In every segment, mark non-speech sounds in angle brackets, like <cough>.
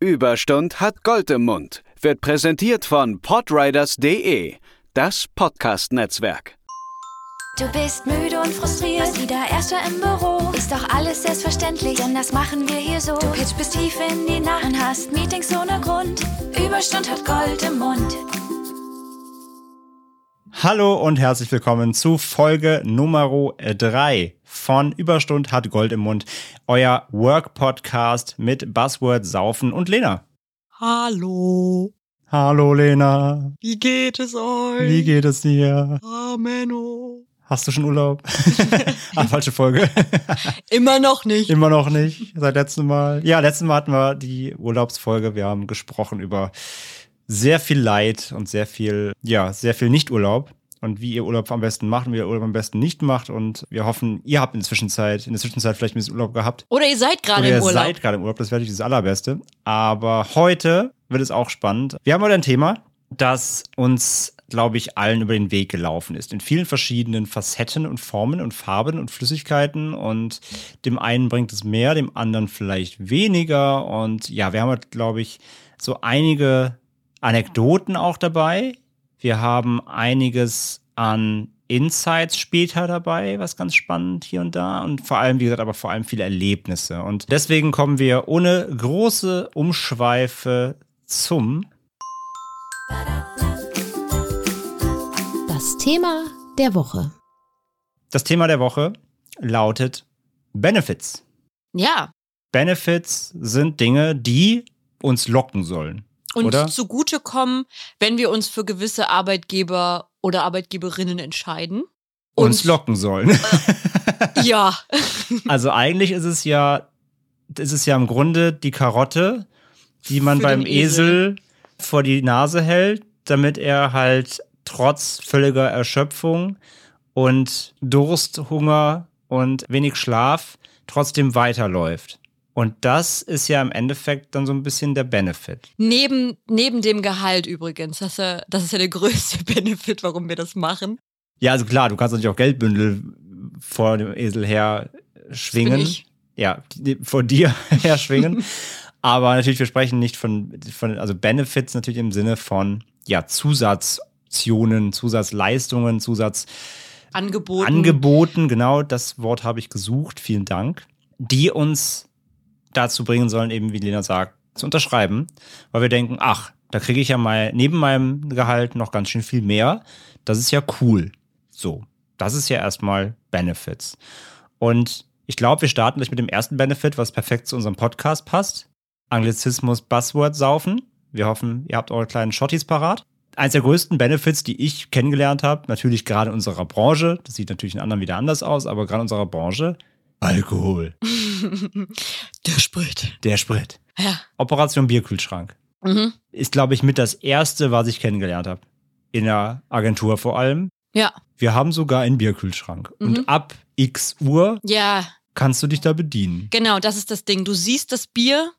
Überstund hat Gold im Mund wird präsentiert von podriders.de, das Podcast-Netzwerk. Du bist müde und frustriert, wieder Erster im Büro. Ist doch alles selbstverständlich, denn das machen wir hier so. Du pitch bis tief in die Nacht und hast Meetings ohne Grund. Überstund hat Gold im Mund. Hallo und herzlich willkommen zu Folge Nummer 3 von Überstund hat Gold im Mund, euer Work-Podcast mit Buzzword Saufen und Lena. Hallo. Hallo Lena. Wie geht es euch? Wie geht es dir? Ameno. Hast du schon Urlaub? <laughs> ah, falsche Folge. Immer noch nicht. Immer noch nicht. Seit letztem Mal. Ja, letztes Mal hatten wir die Urlaubsfolge. Wir haben gesprochen über sehr viel Leid und sehr viel, ja, sehr viel Nicht-Urlaub und wie ihr Urlaub am besten macht und wie ihr Urlaub am besten nicht macht. Und wir hoffen, ihr habt in der Zwischenzeit, in der Zwischenzeit vielleicht ein bisschen Urlaub gehabt. Oder ihr seid gerade im Urlaub. Ihr seid gerade im Urlaub, das wäre natürlich das Allerbeste. Aber heute wird es auch spannend. Wir haben heute ein Thema, das uns, glaube ich, allen über den Weg gelaufen ist. In vielen verschiedenen Facetten und Formen und Farben und Flüssigkeiten. Und dem einen bringt es mehr, dem anderen vielleicht weniger. Und ja, wir haben, glaube ich, so einige Anekdoten auch dabei. Wir haben einiges an Insights später dabei, was ganz spannend hier und da. Und vor allem, wie gesagt, aber vor allem viele Erlebnisse. Und deswegen kommen wir ohne große Umschweife zum Das Thema der Woche. Das Thema der Woche lautet Benefits. Ja. Benefits sind Dinge, die uns locken sollen und oder? zugutekommen, wenn wir uns für gewisse Arbeitgeber oder Arbeitgeberinnen entscheiden. Uns locken sollen. Äh, ja. <laughs> also eigentlich ist es ja, ist es ja im Grunde die Karotte, die man für beim Esel. Esel vor die Nase hält, damit er halt trotz völliger Erschöpfung und Durst, Hunger und wenig Schlaf trotzdem weiterläuft. Und das ist ja im Endeffekt dann so ein bisschen der Benefit. Neben, neben dem Gehalt übrigens. Das ist, ja, das ist ja der größte <laughs> Benefit, warum wir das machen. Ja, also klar, du kannst natürlich auch Geldbündel vor dem Esel her schwingen. Ja, vor dir <laughs> her schwingen. <laughs> Aber natürlich, wir sprechen nicht von, von, also Benefits natürlich im Sinne von, ja, Zusatzoptionen, Zusatzleistungen, Zusatzangeboten. Angeboten, genau, das Wort habe ich gesucht. Vielen Dank. Die uns dazu bringen sollen, eben wie Lena sagt, zu unterschreiben, weil wir denken, ach, da kriege ich ja mal neben meinem Gehalt noch ganz schön viel mehr. Das ist ja cool. So, das ist ja erstmal Benefits. Und ich glaube, wir starten gleich mit dem ersten Benefit, was perfekt zu unserem Podcast passt. Anglizismus Buzzword saufen. Wir hoffen, ihr habt eure kleinen Shotties parat. Eins der größten Benefits, die ich kennengelernt habe, natürlich gerade in unserer Branche, das sieht natürlich in anderen wieder anders aus, aber gerade in unserer Branche, Alkohol. <laughs> Der Sprit. Der Sprit. Ja. Operation Bierkühlschrank. Mhm. Ist, glaube ich, mit das erste, was ich kennengelernt habe. In der Agentur vor allem. Ja. Wir haben sogar einen Bierkühlschrank. Mhm. Und ab x Uhr ja. kannst du dich da bedienen. Genau, das ist das Ding. Du siehst das Bier,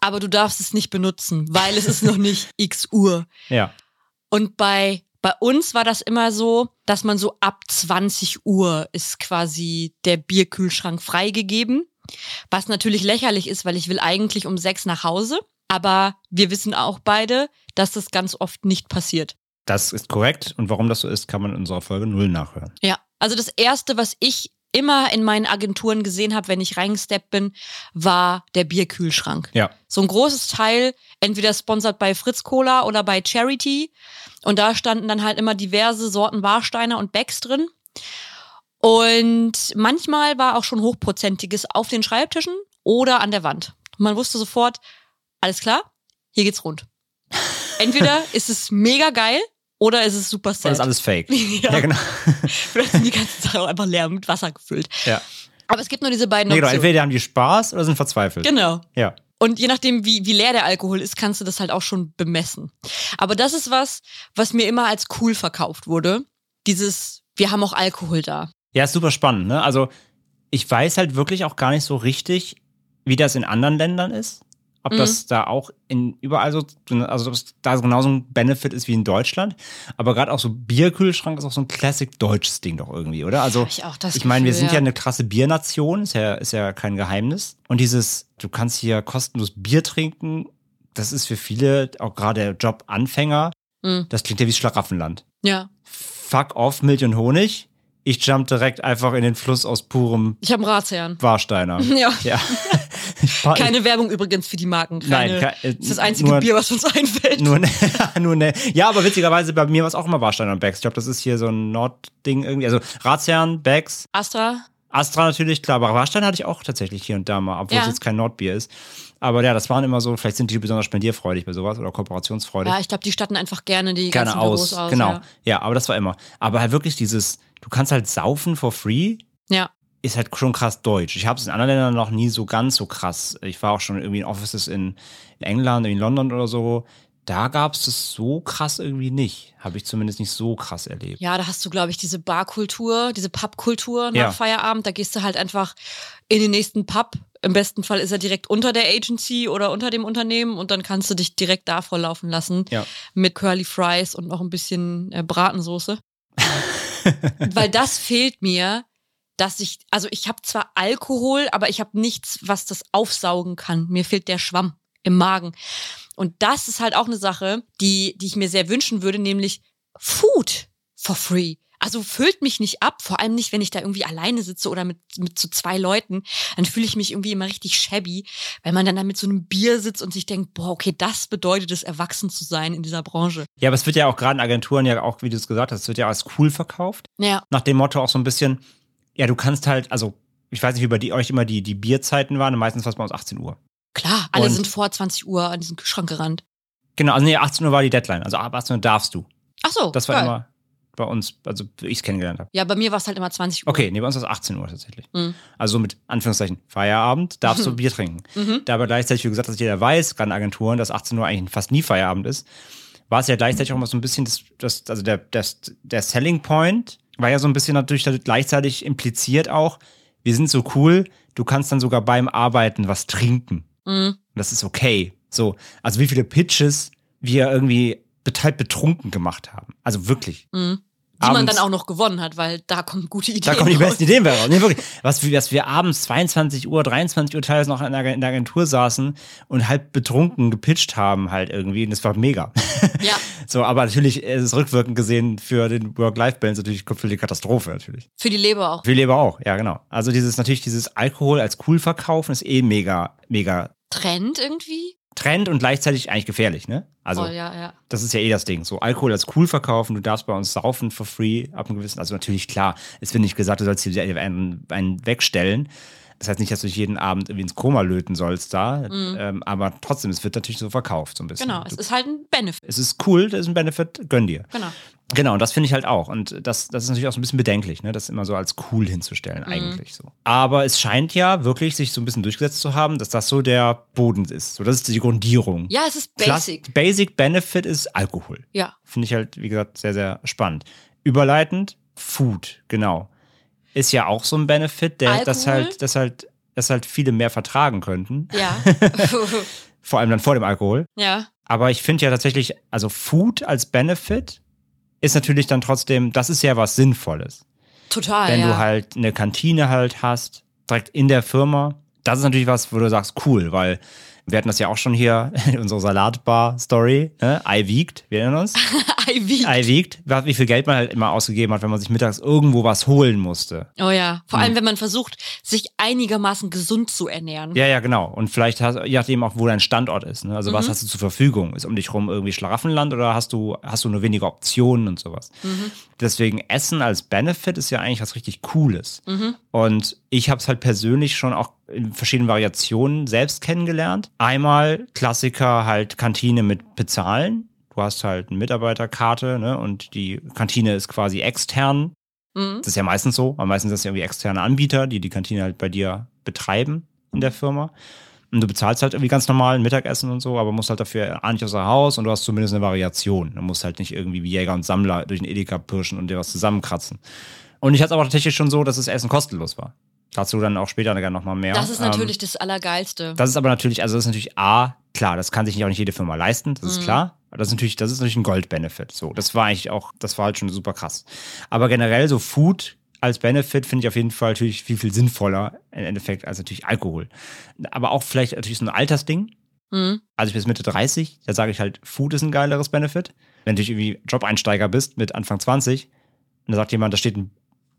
aber du darfst es nicht benutzen, weil es ist noch nicht x Uhr. Ja. Und bei bei uns war das immer so, dass man so ab 20 Uhr ist quasi der Bierkühlschrank freigegeben. Was natürlich lächerlich ist, weil ich will eigentlich um sechs nach Hause. Aber wir wissen auch beide, dass das ganz oft nicht passiert. Das ist korrekt. Und warum das so ist, kann man in unserer Folge null nachhören. Ja, also das Erste, was ich immer in meinen Agenturen gesehen habe, wenn ich reingesteppt bin, war der Bierkühlschrank. Ja. So ein großes Teil, entweder sponsert bei Fritz Cola oder bei Charity. Und da standen dann halt immer diverse Sorten Warsteiner und Becks drin. Und manchmal war auch schon hochprozentiges auf den Schreibtischen oder an der Wand. Man wusste sofort, alles klar, hier geht's rund. <laughs> Entweder ist es mega geil oder ist es super sad. Oder ist alles fake. <laughs> ja. ja, genau. Vielleicht sind die ganzen Sachen einfach leer mit Wasser gefüllt. Ja. Aber es gibt nur diese beiden nee, genau. Optionen. Entweder haben die Spaß oder sind verzweifelt. Genau. Ja. Und je nachdem, wie, wie leer der Alkohol ist, kannst du das halt auch schon bemessen. Aber das ist was, was mir immer als cool verkauft wurde. Dieses, wir haben auch Alkohol da. Ja, ist super spannend, ne? Also, ich weiß halt wirklich auch gar nicht so richtig, wie das in anderen Ländern ist. Ob das da auch in überall so, also ob es da genauso ein Benefit ist wie in Deutschland. Aber gerade auch so Bierkühlschrank ist auch so ein Classic deutsches Ding doch irgendwie, oder? Also ich auch das ich meine, wir sind ja ja. eine krasse Biernation, ist ja, ist ja kein Geheimnis. Und dieses, du kannst hier kostenlos Bier trinken, das ist für viele, auch gerade Jobanfänger, Mhm. das klingt ja wie Schlaraffenland. Ja. Fuck off, Milch und Honig. Ich jump direkt einfach in den Fluss aus purem Ich habe einen Ratsherrn. Warsteiner. <laughs> Ja. Ja. Keine Werbung übrigens für die Marken. Keine, Nein, ke- äh, das ist das einzige nur- Bier, was uns <laughs> einfällt. Nur, ne, <laughs> nur ne. Ja, aber witzigerweise bei mir war es auch immer Warsteiner und Becks. Ich glaube, das ist hier so ein Nordding irgendwie. Also Ratsherrn, Becks, Astra. Astra natürlich, klar, aber Warstein hatte ich auch tatsächlich hier und da mal, obwohl Ja. es jetzt kein Nordbier ist. Aber ja, das waren immer so, vielleicht sind die besonders spendierfreudig bei sowas oder kooperationsfreudig. Ja, ich glaube, die statten einfach gerne die Gerne ganzen aus. Büros aus. genau. Ja. Ja. aber das war immer. Aber halt wirklich dieses, du kannst halt saufen for free, ja. Ist halt schon krass deutsch. Ich habe es in anderen Ländern noch nie so ganz so krass. Ich war auch schon irgendwie in Offices in, England, in London oder so. Da gab es das so krass irgendwie nicht. Habe ich zumindest nicht so krass erlebt. Ja, da hast du, glaube ich, diese Barkultur, diese Pubkultur nach Ja. Feierabend. Da gehst du halt einfach in den nächsten Pub. Im besten Fall ist er direkt unter der Agency oder unter dem Unternehmen und dann kannst du dich direkt da volllaufen lassen Ja. mit Curly Fries und noch ein bisschen äh, Bratensoße. <laughs> Weil das fehlt mir, dass ich, also ich habe zwar Alkohol, aber ich habe nichts, was das aufsaugen kann. Mir fehlt der Schwamm im Magen. Und das ist halt auch eine Sache, die, die ich mir sehr wünschen würde, nämlich Food for free. Also füllt mich nicht ab, vor allem nicht, wenn ich da irgendwie alleine sitze oder mit, mit so zwei Leuten. Dann fühle ich mich irgendwie immer richtig shabby, weil man dann da mit so einem Bier sitzt und sich denkt, boah, okay, das bedeutet es, erwachsen zu sein in dieser Branche. Ja, aber es wird ja auch gerade in Agenturen ja auch, wie du es gesagt hast, es wird ja als cool verkauft. Ja, Nach dem Motto auch so ein bisschen, ja, du kannst halt, also ich weiß nicht, wie bei die, euch immer die, die Bierzeiten waren, meistens war es bei uns 18 Uhr. klar, alle Und- sind vor 20 Uhr an diesen Schrank gerannt. Genau, also nee, 18 Uhr war die Deadline. Also ab 18 Uhr darfst du. Ach so, Das war geil. immer bei uns, also ich es kennengelernt habe. Ja, bei mir war es halt immer 20 Uhr. Okay, nee, bei uns war es 18 Uhr tatsächlich. Mhm. Also mit Anführungszeichen Feierabend darfst du <laughs> Bier trinken. Mhm. Da aber gleichzeitig, wie gesagt, dass jeder weiß, gerade in Agenturen, dass 18 Uhr eigentlich fast nie Feierabend ist, war es ja gleichzeitig auch immer so ein bisschen, das, das, also der, das, der Selling Point war ja so ein bisschen natürlich gleichzeitig impliziert auch, wir sind so cool, du kannst dann sogar beim Arbeiten was trinken. Mhm. Und das ist okay. So, also wie viele Pitches wir irgendwie total betrunken gemacht haben. Also wirklich. Mhm. Die man Abends- dann auch noch gewonnen hat, weil da kommen gute Ideen. Da kommen die raus. besten Ideen raus. Nee, wirklich. Was, wir- was wir abends 22 Uhr, 23 Uhr teilweise noch in der, in der Agentur saßen und halb betrunken gepitcht haben halt irgendwie. Und das war mega. Ja, <laughs> So, aber natürlich ist es rückwirkend gesehen für den Work-Life-Balance natürlich für die Katastrophe natürlich. für die Leber auch. Für die Leber auch, ja genau. Also dieses natürlich dieses Alkohol als cool verkaufen ist eh mega, mega Trend irgendwie? Trend und gleichzeitig eigentlich gefährlich, ne? Also oh, ja, ja. das ist ja eh das Ding. So, Alkohol als cool verkaufen, du darfst bei uns saufen for free, ab einem gewissen, also natürlich klar, es wird nicht gesagt, du sollst dir einen, einen wegstellen. Das heißt nicht, dass du dich jeden Abend irgendwie ins Koma löten sollst da, ähm, aber trotzdem, es wird natürlich so verkauft, so ein bisschen. Mhm. Genau, es Du, ist halt ein Benefit. es ist cool, das ist ein Benefit, gönn dir. Genau. Genau, und das finde ich halt auch. Und das, das ist natürlich auch so ein bisschen bedenklich, ne? das immer so als cool hinzustellen, Mhm. eigentlich so. Aber es scheint ja wirklich sich so ein bisschen durchgesetzt zu haben, dass das so der Boden ist. So, das ist die Grundierung. Ja, es ist basic. Basic Benefit ist Alkohol. Ja. Finde ich halt, wie gesagt, sehr, sehr spannend. Überleitend, Food, genau. Ist ja auch so ein Benefit, der, das halt, das halt, das halt viele mehr vertragen könnten. Ja. <laughs> Vor allem dann vor dem Alkohol. ja. Aber ich finde ja tatsächlich, also Food als Benefit ist natürlich dann trotzdem, das ist ja was Sinnvolles. Total. Wenn ja. du halt eine Kantine halt hast, direkt in der Firma, das ist natürlich was, wo du sagst, cool, weil wir hatten das ja auch schon hier <laughs> in unserer Salatbar-Story, ne? Ei wiegt, wir erinnern uns. Ivy. Ei wiegt, wie viel Geld man halt immer ausgegeben hat, wenn man sich mittags irgendwo was holen musste. Oh ja. Vor Hm. allem, wenn man versucht, sich einigermaßen gesund zu ernähren. Ja, ja, genau. Und vielleicht hast, je nachdem auch, wo dein Standort ist. Ne? Also was hast du zur Verfügung? Ist um dich rum irgendwie Schlaraffenland oder hast du, hast du nur weniger Optionen und sowas? Deswegen Essen als Benefit ist ja eigentlich was richtig Cooles. Und ich habe es halt persönlich schon auch in verschiedenen Variationen selbst kennengelernt. Einmal Klassiker halt Kantine mit Bezahlen. Du hast halt eine Mitarbeiterkarte ne? und die Kantine ist quasi extern Mhm. das ist ja meistens so, aber meistens sind es ja irgendwie externe Anbieter, die die Kantine halt bei dir betreiben in der Firma. Und du bezahlst halt irgendwie ganz normal ein Mittagessen und so, aber musst halt dafür auch nicht außer Haus und du hast zumindest eine Variation. Du musst halt nicht irgendwie wie Jäger und Sammler durch den Edeka pirschen und dir was zusammenkratzen. Und ich hatte es aber tatsächlich schon so, dass das Essen kostenlos war. Dazu dann auch später gerne nochmal mehr. Das ist Ähm, natürlich das Allergeilste. das ist aber natürlich, also das ist natürlich A, klar, das kann sich nicht auch nicht jede Firma leisten, das ist Mhm. klar. Aber das ist natürlich, das ist natürlich ein Gold-Benefit. So, das war eigentlich auch, das war halt schon super krass. Aber generell so Food als Benefit finde ich auf jeden Fall natürlich viel, viel sinnvoller im Endeffekt als natürlich Alkohol. Aber auch vielleicht natürlich so ein Altersding. Mhm. Also ich bin jetzt Mitte 30, da sage ich halt, Food ist ein geileres Benefit. Wenn du irgendwie Job-Einsteiger bist mit Anfang 20 und da sagt jemand, da steht, ein,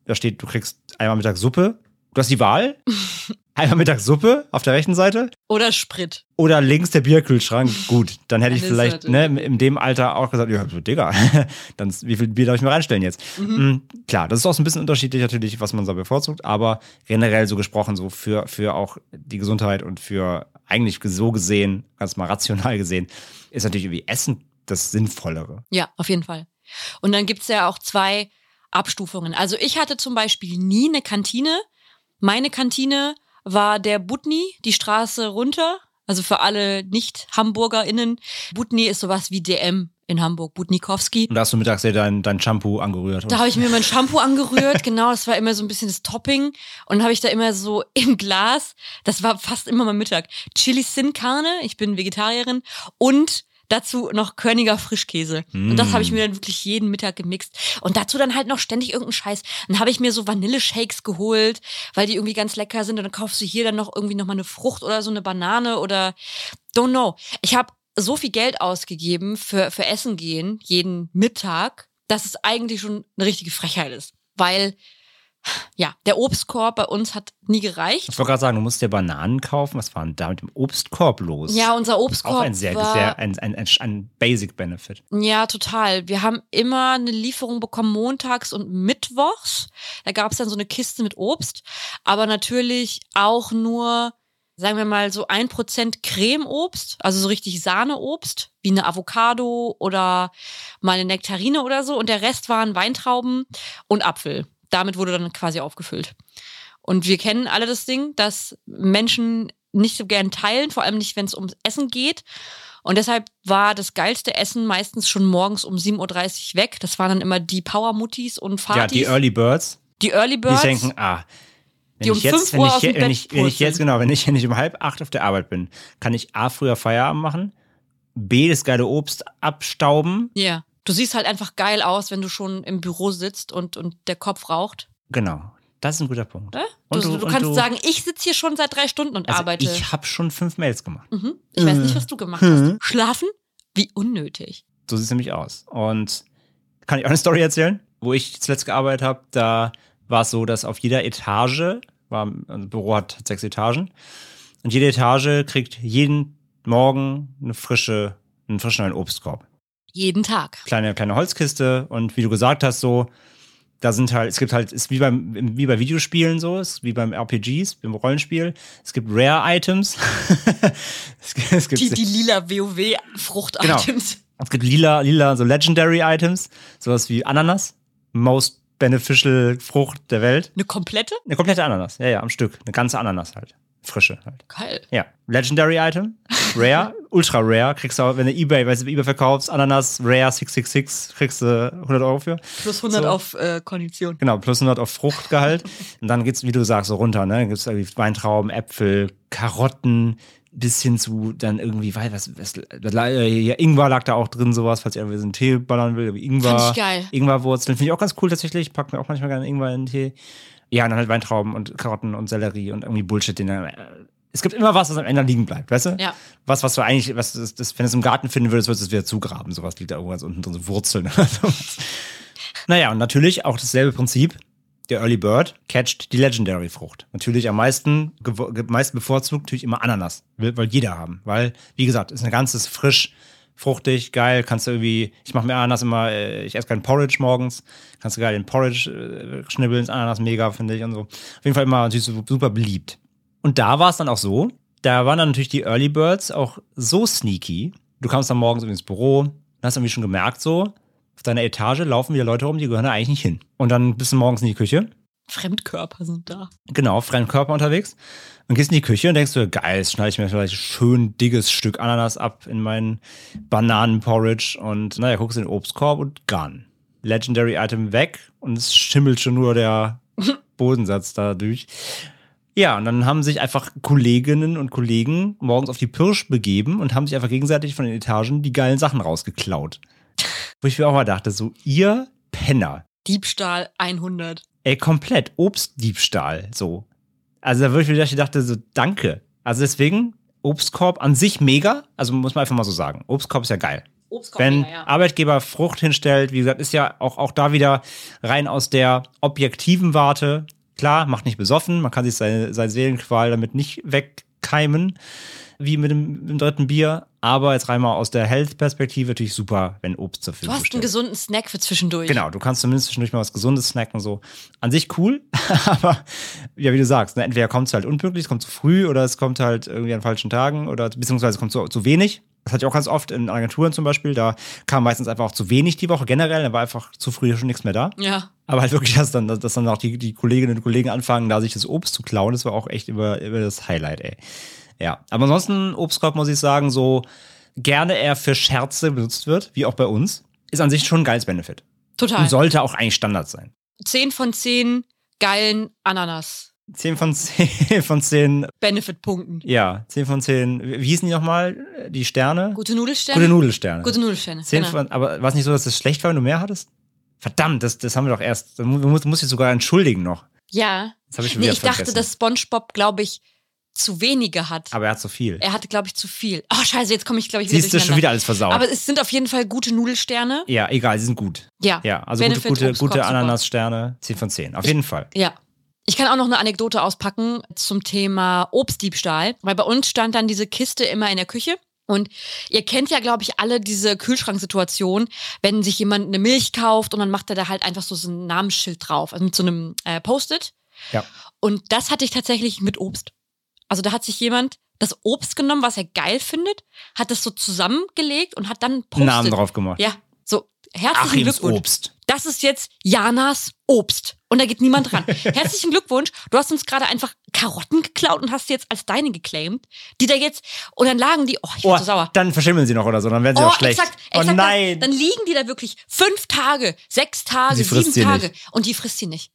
da steht, du kriegst einmal Mittag Suppe, du hast die Wahl, <laughs> einmal Mittag Suppe auf der rechten Seite Oder Sprit. oder links der Bierkühlschrank. Gut, dann hätte ich vielleicht ne, in dem Alter auch gesagt, ja, Digga, <laughs> dann, wie viel Bier darf ich mir reinstellen jetzt? Mhm. Klar, das ist auch so ein bisschen unterschiedlich natürlich, was man so bevorzugt, aber generell so gesprochen, so für, für auch die Gesundheit und für eigentlich so gesehen, ganz mal rational gesehen, ist natürlich irgendwie Essen das Sinnvollere. Ja, auf jeden Fall. Und dann gibt's ja auch zwei Abstufungen. Also ich hatte zum Beispiel nie eine Kantine. Meine Kantine war der Butni, die Straße runter. Also für alle Nicht-HamburgerInnen. Butni ist sowas wie DM in Hamburg, Butnikowski. Und da hast du mittags ja dein, dein Shampoo angerührt. Da habe ich mir mein Shampoo angerührt, <laughs> genau, das war immer so ein bisschen das Topping. Und habe ich da immer so im Glas, das war fast immer mein Mittag, Chili Sin Carne, ich bin Vegetarierin, und dazu noch Körniger Frischkäse. Und das habe ich mir dann wirklich jeden Mittag gemixt. Und dazu dann halt noch ständig irgendeinen Scheiß. Dann habe ich mir so Vanilleshakes geholt, weil die irgendwie ganz lecker sind. Und dann kaufst du hier dann noch irgendwie noch mal eine Frucht oder so eine Banane oder don't know. Ich habe so viel Geld ausgegeben für, für Essen gehen, jeden Mittag, dass es eigentlich schon eine richtige Frechheit ist. Weil, ja, der Obstkorb bei uns hat nie gereicht. Ich wollte gerade sagen, du musst dir Bananen kaufen. Was war denn da mit dem Obstkorb los? Ja, unser Obstkorb auch ein sehr, war, sehr ein, ein, ein, ein Basic Benefit. Ja, total. Wir haben immer eine Lieferung bekommen montags und mittwochs. Da gab es dann so eine Kiste mit Obst, aber natürlich auch nur, sagen wir mal, so ein Prozent Cremeobst, also so richtig Sahneobst, wie eine Avocado oder mal eine Nektarine oder so. Und der Rest waren Weintrauben und Apfel. Damit wurde dann quasi aufgefüllt. Und wir kennen alle das Ding, dass Menschen nicht so gern teilen, vor allem nicht, wenn es ums Essen geht. Und deshalb war das geilste Essen meistens schon morgens um 7.30 Uhr weg. Das waren dann immer die Power-Muttis und Fatis. Ja, die Early Birds, die Early die Birds. denken, ah, wenn Die um ich jetzt, 5 wenn Uhr ich, wenn wenn jetzt, genau, wenn ich, wenn ich um halb acht auf der Arbeit bin, kann ich A, früher Feierabend machen, B, das geile Obst abstauben. Ja. Du siehst halt einfach geil aus, wenn du schon im Büro sitzt und, und der Kopf raucht. Genau. Das ist ein guter Punkt. Und du, du- du kannst du- sagen, ich sitze hier schon seit drei Stunden und Also arbeite. ich habe schon fünf Mails gemacht. mhm. ich weiß nicht, was du gemacht hast. Schlafen? Wie unnötig. So sieht es nämlich aus. Und kann ich auch eine Story erzählen? Wo ich zuletzt gearbeitet habe, da war es so, dass auf jeder Etage, war, also Büro hat sechs Etagen, und jede Etage kriegt jeden Morgen eine frische, einen frischen neuen Obstkorb. Jeden Tag. Kleine, kleine Holzkiste und wie du gesagt hast, so, da sind halt, es gibt halt, ist wie beim, wie bei Videospielen so, ist wie beim RPGs, beim Rollenspiel. Es gibt Rare-Items. <laughs> es gibt, es gibt Die, die lila WoW-Frucht-Items. es gibt lila, lila, so Legendary Items, sowas wie Ananas, most beneficial Frucht der Welt. Eine komplette? Eine komplette Ananas, ja, ja, am Stück. Eine ganze Ananas halt. Frische halt. Geil. Ja, Legendary Item, Rare, <laughs> Ultra Rare, kriegst du auch, wenn du eBay, weißt du, eBay verkaufst, Ananas Rare 666, kriegst du 100 Euro für. Plus 100 So. auf äh, Kondition. Genau, plus 100 auf Fruchtgehalt. <laughs> Und dann geht's, wie du sagst, so runter, ne? Dann gibt's irgendwie Weintrauben, Äpfel, Karotten, bis hin zu dann irgendwie, weil was, was äh, ja, Ingwer lag da auch drin, sowas, falls ihr irgendwie so einen Tee ballern will, Ingwer. Fand ich geil. Ingwerwurzeln, finde ich auch ganz cool tatsächlich. Pack mir auch manchmal gerne Ingwer in den Tee. Ja, und dann halt Weintrauben und Karotten und Sellerie und irgendwie Bullshit, den dann, äh, es gibt immer was, was am Ende liegen bleibt, weißt du? Ja. Was, was du eigentlich, was das, das, wenn du es im Garten finden würdest, würdest du es wieder zugraben. Sowas liegt da irgendwo ganz unten drin, so Wurzeln oder sowas. <laughs> Naja, und natürlich auch dasselbe Prinzip. Der Early Bird catcht die Legendary Frucht. Natürlich am meisten, meisten bevorzugt natürlich immer Ananas. Will, will jeder haben. Weil, wie gesagt, ist ein ganzes frisch, fruchtig, geil. Kannst du irgendwie, ich mache mir Ananas immer, äh, ich esse keinen Porridge morgens. Kannst du geil den Porridge äh, schnibbeln, Ananas mega, finde ich und so. Auf jeden Fall immer natürlich super beliebt. Und da war es dann auch so, da waren dann natürlich die Early Birds auch so sneaky. Du kamst dann morgens ins Büro hast irgendwie schon gemerkt, so, auf deiner Etage laufen wieder Leute rum, die gehören da eigentlich nicht hin. Und dann bist du morgens in die Küche, Fremdkörper sind da. genau, Fremdkörper unterwegs, und gehst in die Küche und denkst du, geil, jetzt schneide ich mir vielleicht ein schön dickes Stück Ananas ab in meinen Bananenporridge und naja, guckst in den Obstkorb und gone. Legendary Item weg und es schimmelt schon nur der <laughs> Bodensatz dadurch. Ja, und dann haben sich einfach Kolleginnen und Kollegen morgens auf die Pirsch begeben und haben sich einfach gegenseitig von den Etagen die geilen Sachen rausgeklaut. Wo ich mir auch mal dachte, so, ihr Penner. Diebstahl 100. Ey, komplett Obstdiebstahl, so. Also da würde ich mir ich dachte so, danke. Also deswegen, Obstkorb an sich mega. Also muss man einfach mal so sagen. Obstkorb ist ja geil. Obstkorb, Wenn mega, ja. Arbeitgeber Frucht hinstellt, wie gesagt, ist ja auch, auch da wieder rein aus der objektiven Warte. Klar, macht nicht besoffen, man kann sich seine, seine Seelenqual damit nicht wegkeimen, wie mit dem, mit dem dritten Bier. Aber jetzt rein mal aus der Health-Perspektive natürlich super, wenn Obst zur Du Verfügung hast einen steht. gesunden Snack für zwischendurch. Genau, du kannst zumindest zwischendurch mal was Gesundes snacken, so. An sich cool, <laughs> aber ja, wie du sagst, ne, entweder kommt es halt unpünktlich, es kommt zu früh oder es kommt halt irgendwie an falschen Tagen oder beziehungsweise es kommt zu, zu wenig. Das hatte ich auch ganz oft in Agenturen zum Beispiel, da kam meistens einfach auch zu wenig die Woche generell, da war einfach zu früh schon nichts mehr da. Ja. Aber halt wirklich, dass dann, dass dann auch die, die Kolleginnen und Kollegen anfangen, da sich das Obst zu klauen, das war auch echt über, über das Highlight, ey. Ja, aber ansonsten, Obstkorb muss ich sagen, so gerne er für Scherze benutzt wird, wie auch bei uns, ist an sich schon ein geiles Benefit. Total. Und sollte auch eigentlich Standard sein. 10 von 10 geilen Ananas. 10 von 10 <laughs> von 10, Benefit-Punkten. ja, 10 von 10, wie hießen die nochmal? Die Sterne? Gute Nudelsterne. Gute Nudelsterne. Gute Nudelsterne. 10 genau. von, aber war es nicht so, dass das schlecht war, wenn du mehr hattest? Verdammt, das, das haben wir doch erst. Du musst, musst dich sogar entschuldigen noch. Ja. Das habe ich Nee, ich dachte, dass SpongeBob, glaube ich, zu wenige hat. aber er hat so viel. er hatte, glaube ich, zu viel. Oh, scheiße, jetzt komme ich, glaube ich, wieder Siehst du schon wieder alles versaut. Aber es sind auf jeden Fall gute Nudelsterne. ja, egal, sie sind gut. Ja. Ja, also gute, Benefit, gute, gute super. Ananassterne, 10 von 10. Auf jeden Fall. Ja. Ich kann auch noch eine Anekdote auspacken zum Thema Obstdiebstahl, weil bei uns stand dann diese Kiste immer in der Küche. Und ihr kennt ja, glaube ich, alle diese Kühlschranksituation, wenn sich jemand eine Milch kauft und dann macht er da halt einfach so, so ein Namensschild drauf, also mit so einem äh, Post-it. Ja. Und das hatte ich tatsächlich mit Obst. Also da hat sich jemand das Obst genommen, was er geil findet, hat das so zusammengelegt und hat dann Einen Post-it. Namen drauf gemacht. Ja, so herzlichen Achims Glückwunsch. Obst. Das ist jetzt Janas Obst. Und da geht niemand dran. <laughs> Herzlichen Glückwunsch. Du hast uns gerade einfach Karotten geklaut und hast sie jetzt als deine geclaimed. Die da jetzt, und dann lagen die, oh, ich bin Oh, so sauer. dann verschimmeln sie noch oder so, dann werden sie Oh, auch schlecht. exakt, oh exakt. nein. Dann, dann liegen die da wirklich fünf Tage, sechs Tage, sieben sie Tage. nicht. Und die frisst sie nicht.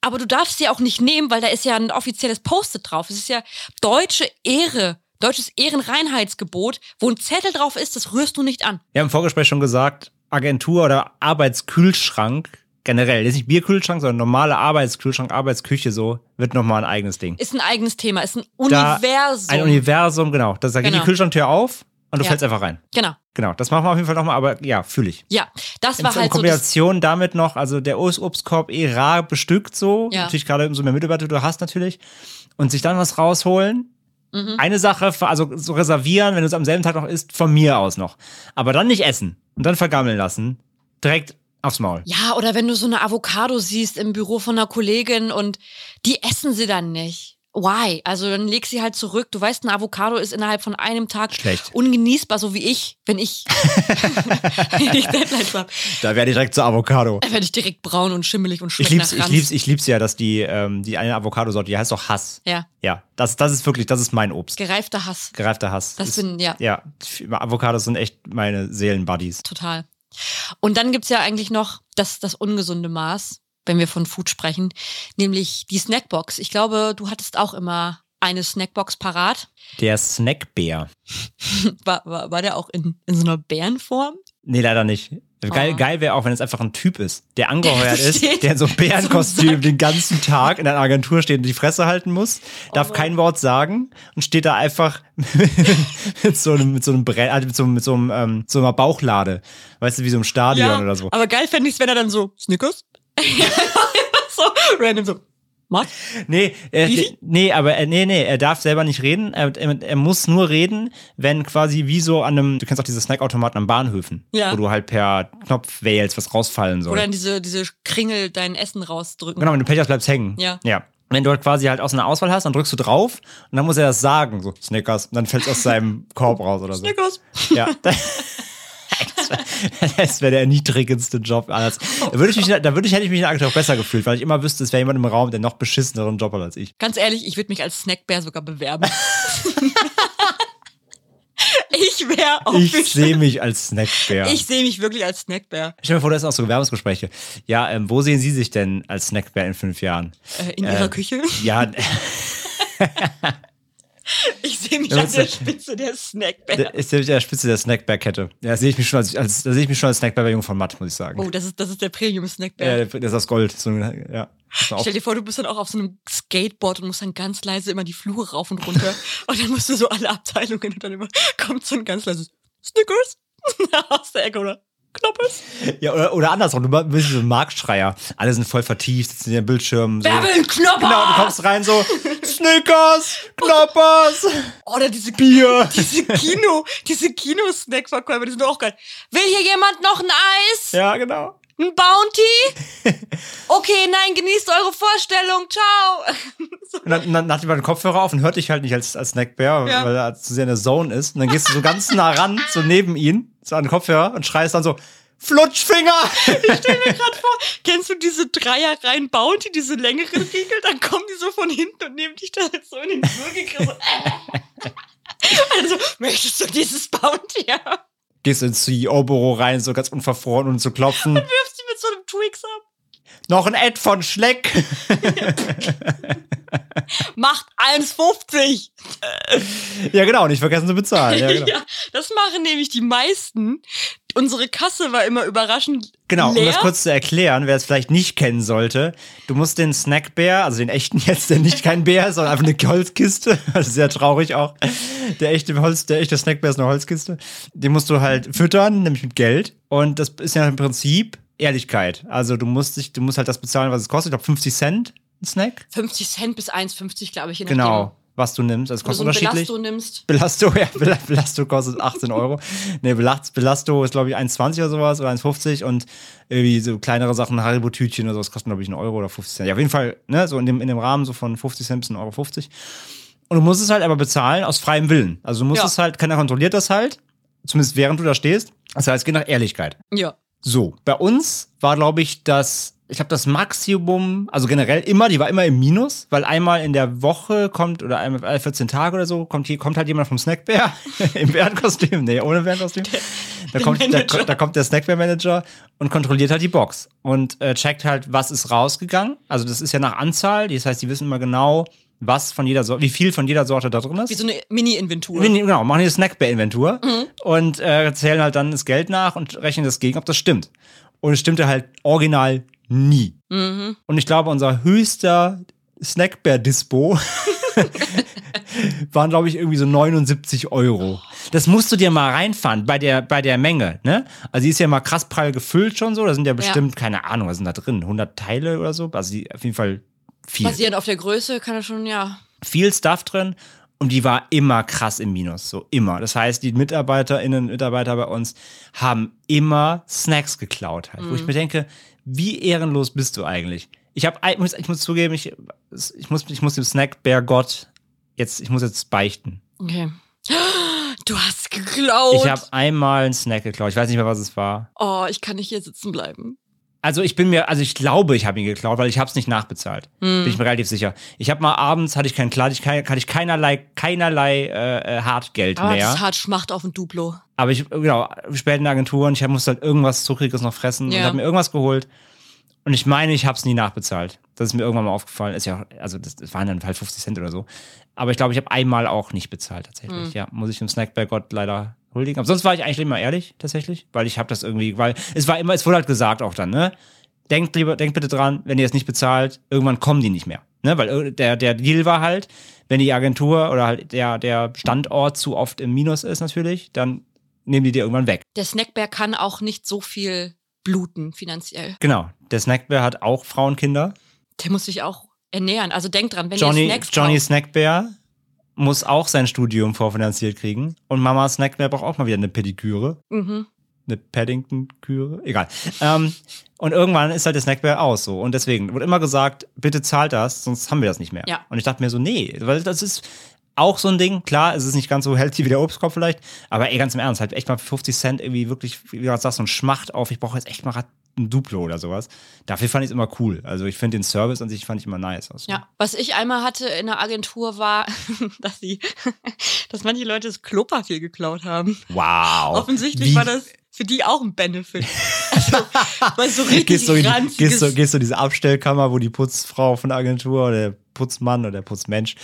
Aber du darfst sie auch nicht nehmen, weil da ist ja ein offizielles Post-it drauf. Es ist ja deutsche Ehre, deutsches Ehrenreinheitsgebot, wo ein Zettel drauf ist, das rührst du nicht an. Wir haben im Vorgespräch schon gesagt, Agentur oder Arbeitskühlschrank, generell, jetzt nicht Bierkühlschrank, sondern normale Arbeitskühlschrank, Arbeitsküche so, wird nochmal ein eigenes Ding. Ist ein eigenes Thema, ist ein Da- Universum. Ein Universum, genau. Da, da geht Genau. die Kühlschranktür auf und du Ja. fällst einfach rein. Genau. Genau, das machen wir auf jeden Fall nochmal, aber ja, fühle ich. Ja, das In, war in halt so das, Kombination damit noch, also der Obst- Obstkorb eh rar bestückt so, Ja. natürlich gerade umso mehr Mitarbeiter du hast natürlich und sich dann was rausholen. Mhm. Eine Sache, also so reservieren, wenn du es am selben Tag noch isst, von mir aus noch. Aber dann nicht essen und dann vergammeln lassen, direkt aufs Maul. Ja, oder wenn du so eine Avocado siehst im Büro von einer Kollegin und die essen sie dann nicht. Why? Also dann leg sie halt zurück. Du weißt, ein Avocado ist innerhalb von einem Tag Schlecht. ungenießbar, so wie ich, wenn ich, <laughs> wenn ich Deadlines habe. Da werde ich direkt zur Avocado. Dann werde ich direkt braun und schimmelig und Ich schmeckt lieb's, ich lieb's, ich lieb's ja, dass die, ähm, die eine Avocado-Sorte, die heißt doch Hass. Ja, Ja, das, das ist wirklich, das ist mein Obst. gereifter Hass. Gereifter Hass. Das ist, bin, ja, ja, Avocados sind echt meine Seelenbuddies. total. Und dann gibt's ja eigentlich noch das, das ungesunde Maß, wenn wir von Food sprechen, nämlich die Snackbox. Ich glaube, du hattest auch immer eine Snackbox parat. Der Snackbär. <laughs> War, war, war der auch in, in so einer Bärenform? Nee, leider nicht. Geil, Oh. geil wäre auch, wenn es einfach ein Typ ist, der angeheuert Der ist, der in so <laughs> einem Bärenkostüm den ganzen Tag in einer Agentur steht und die Fresse halten muss, darf Mann. kein Wort sagen und steht da einfach <laughs> mit so einem, mit so einem Brett, also mit so, einem- mit so einem, ähm, so einer Bauchlade. Weißt du, wie so im Stadion oder so. aber geil fände ich wenn er dann so, Snickers? <laughs> so, random so, was? Nee, äh, nee, aber äh, nee, nee, er darf selber nicht reden. Er, er, er muss nur reden, wenn quasi wie so an einem, du kennst auch diese Snackautomaten an Bahnhöfen, Ja. wo du halt per Knopf wählst, was rausfallen soll. Oder in diese, diese Kringel dein Essen rausdrücken. Genau, wenn du Pech hast, bleibst hängen. Ja. Ja. Wenn du halt quasi halt aus einer Auswahl hast, dann drückst du drauf und dann muss er das sagen, so Snickers, und dann fällt es aus seinem Korb raus oder so. Snickers. Ja. <laughs> <laughs> Das wäre der erniedrigendste Job alles. Da würde ich mich, da würde ich, hätte ich mich Agentur auch besser gefühlt, weil ich immer wüsste, es wäre jemand im Raum, der noch beschisseneren Job hat als ich. Ganz ehrlich, ich würde mich als Snackbär sogar bewerben. <laughs> ich wäre auch Ich sehe mich als Snackbär. Ich sehe mich wirklich als Snackbär. Stell dir vor, da sind auch so Bewerbungsgespräche. Ja, ähm, wo sehen Sie sich denn als Snackbär in fünf Jahren? Äh, in Äh, ihrer Küche. Ja, <laughs> <laughs> <laughs> Ich sehe mich an der Spitze der Der Snackbär. ist nämlich an der Spitze der Snackbear-Kette. Ja, da sehe ich mich schon als, als, da sehe ich mich schon als Snackbear bei Jung von Matt, muss ich sagen. Oh, das ist, das ist der Premium-Snackbär. ja, der, der ist aus Gold. So, ja. Stell dir vor, du bist dann auch auf so einem Skateboard und musst dann ganz leise immer die Flure rauf und runter. <laughs> und dann musst du so alle Abteilungen und dann immer kommt so ein ganz leises Snickers <laughs> aus der Ecke oder Knoppers. Ja, oder, oder andersrum, du bist so ein Marktschreier. Alle sind voll vertieft, sitzen in den Bildschirmen. So. Werbel, Knopper! Genau, du kommst rein so, <laughs> Snickers, Knoppers, Oder diese Bier. diese Kino, diese Kino-Snack-Verkäufer, die sind doch auch geil. Will hier jemand noch ein Eis? Ja, genau. Ein Bounty? Okay, nein, genießt eure Vorstellung. Ciao. <laughs> So. Und dann, dann hat jemand den Kopfhörer auf und hört dich halt nicht als, als Snackbär, Ja. weil er zu sehr in der Zone ist. Und dann gehst du so ganz nah ran, so neben ihn, so an den Kopfhörer und schreist dann so, Flutschfinger! <laughs> Ich stell mir gerade vor, kennst du diese Dreierreihen Bounty, diese längeren Riegel? Dann kommen die so von hinten und nehmen dich da jetzt so in den Flur gegriffen. So, <laughs> also, möchtest du dieses Bounty haben? <laughs> Gehst ins CEO-Büro rein, so ganz unverfroren und zu klopfen. Wirfst sie mit so einem Twix ab? Noch ein Ad von Schleck. <laughs> Macht 1,50. ja, genau, nicht vergessen zu bezahlen. Ja, genau. <laughs> Ja, das machen nämlich die meisten. Unsere Kasse war immer überraschend Genau, um leer. das kurz zu erklären, wer es vielleicht nicht kennen sollte. Du musst den Snackbär, also den echten jetzt, der nicht kein Bär ist, sondern einfach eine Holzkiste, <laughs> also sehr traurig auch. Der echte Holz, der echte Snackbär ist eine Holzkiste. Den musst du halt füttern, nämlich mit Geld. Und das ist ja im Prinzip Ehrlichkeit. Also du musst dich, du musst halt das bezahlen, was es kostet. Ich glaube 50 Cent ein Snack. 50 Cent bis 1,50, glaube ich. Genau, nachdem. was du nimmst. Also kostet so ein unterschiedlich. Belasto nimmst. Belasto, ja, Bel- Belasto kostet 18 Euro. Nee, Belast- Belasto ist, glaube ich, 1,20 oder sowas oder 1,50 und irgendwie so kleinere Sachen, Haribo-Tütchen oder sowas kosten, glaube ich, einen Euro oder 50 Cent. Ja, auf jeden Fall, ne, so in dem, in dem Rahmen so von 50 Cent bis 1,50 Euro. 50. Und du musst es halt aber bezahlen aus freiem Willen. Also du musst Ja. es halt, keiner kontrolliert das halt, zumindest während du da stehst. Das heißt, es geht nach Ehrlichkeit. Ja. So, bei uns war, glaube ich, das, ich habe das Maximum, also generell immer, die war immer im Minus, weil einmal in der Woche kommt, oder einmal alle 14 Tage oder so, kommt, hier, kommt halt jemand vom Snackbär <laughs> im Bärenkostüm, nee, ohne Bärenkostüm. Da kommt, da, da kommt der Snackbär-Manager und kontrolliert halt die Box und äh, checkt halt, was ist rausgegangen. Also das ist ja nach Anzahl, das heißt, die wissen immer genau, was von jeder Sorte, wie viel von jeder Sorte da drin ist. Wie so eine Mini-Inventur. Nee, Genau, machen die eine Snackbär-Inventur Mhm. und äh, zählen halt dann das Geld nach und rechnen das gegen, ob das stimmt. Und es stimmte halt original nie. Mhm. Und ich glaube, unser höchster Snackbär-Dispo <laughs> waren, glaube ich, irgendwie so 79 Euro. Das musst du dir mal reinfahren bei der, bei der Menge, ne? Also die ist ja mal krass prall gefüllt schon so. Da sind ja bestimmt, keine Ahnung, was sind da drin? 100 Teile oder so? Also die, auf jeden Fall viel Basierend auf der Größe kann das schon, ja. viel Stuff drin und die war immer krass im Minus, so immer. Das heißt, die MitarbeiterInnen, Mitarbeiter bei uns haben immer Snacks geklaut halt, wo ich mir denke, wie ehrenlos bist du eigentlich? Ich habe, ich muss, ich muss zugeben, ich, ich muss, ich muss dem Snackbär-Gott jetzt, ich muss jetzt beichten. Okay. <gasps> Du hast geklaut. Ich habe einmal einen Snack geklaut. Ich weiß nicht mehr, was es war. oh, ich kann nicht hier sitzen bleiben. Also ich bin mir, also ich glaube, ich habe ihn geklaut, weil ich habe es nicht nachbezahlt. Hm. Bin ich mir relativ sicher. Ich habe mal abends hatte ich kein Klar, ich hatte ich keinerlei, keinerlei äh, äh, Hartgeld Aber mehr. das ist hart Schmacht auf ein Duplo. Aber ich, genau, spät in der Agentur und ich musste halt irgendwas Zuckriges noch fressen Ja. und habe mir irgendwas geholt. Und ich meine, ich habe es nie nachbezahlt. Das ist mir irgendwann mal aufgefallen. Ist ja, auch- also das, das waren dann halt 50 Cent oder so. Aber ich glaube, ich habe einmal auch nicht bezahlt tatsächlich. Hm. Ja, muss ich dem Snackbär-Gott leider huldigen. Aber sonst war ich eigentlich immer ehrlich tatsächlich, weil ich habe das irgendwie, weil es war immer, es wurde halt gesagt auch dann, ne? Denkt lieber, denkt bitte dran, wenn ihr es nicht bezahlt, irgendwann kommen die nicht mehr. Ne? Weil ir- der, der Deal war halt, wenn die Agentur oder halt der, der Standort zu oft im Minus ist natürlich, dann nehmen die dir irgendwann weg. Der Snackbär kann auch nicht so viel bluten finanziell. Genau. Der Snackbär hat auch Frauenkinder. Der muss sich auch ernähren. Also denkt dran, wenn Johnny, ihr Snacks Johnny kauft, Snackbär muss auch sein Studium vorfinanziert kriegen. Und Mama Snackbär braucht auch mal wieder eine Pediküre. mhm. Eine Paddington-Küre. Egal. ähm, und irgendwann ist halt der Snackbär aus so. Und deswegen wurde immer gesagt, bitte zahlt das, sonst haben wir das nicht mehr. Ja. Und ich dachte mir so, nee, weil das ist auch so ein Ding. Klar, es ist nicht ganz so healthy wie der Obstkorb vielleicht, aber ey, ganz im Ernst, halt echt mal für 50 Cent irgendwie wirklich, wie du sagst, so ein Schmacht auf. Ich brauche jetzt echt mal ein Duplo oder sowas. Dafür fand ich es immer cool. Also ich finde den Service an sich fand ich immer nice. Also, Ja, was ich einmal hatte in der Agentur war, <laughs> dass sie, <laughs> dass manche Leute das Klopapier geklaut haben. Wow. Offensichtlich Wie- war das für die auch ein Benefit. <laughs> Also, weil so richtig Gehst du, in, gehst, du, gehst du in diese Abstellkammer, wo die Putzfrau von der Agentur oder der Putzmann oder der Putzmensch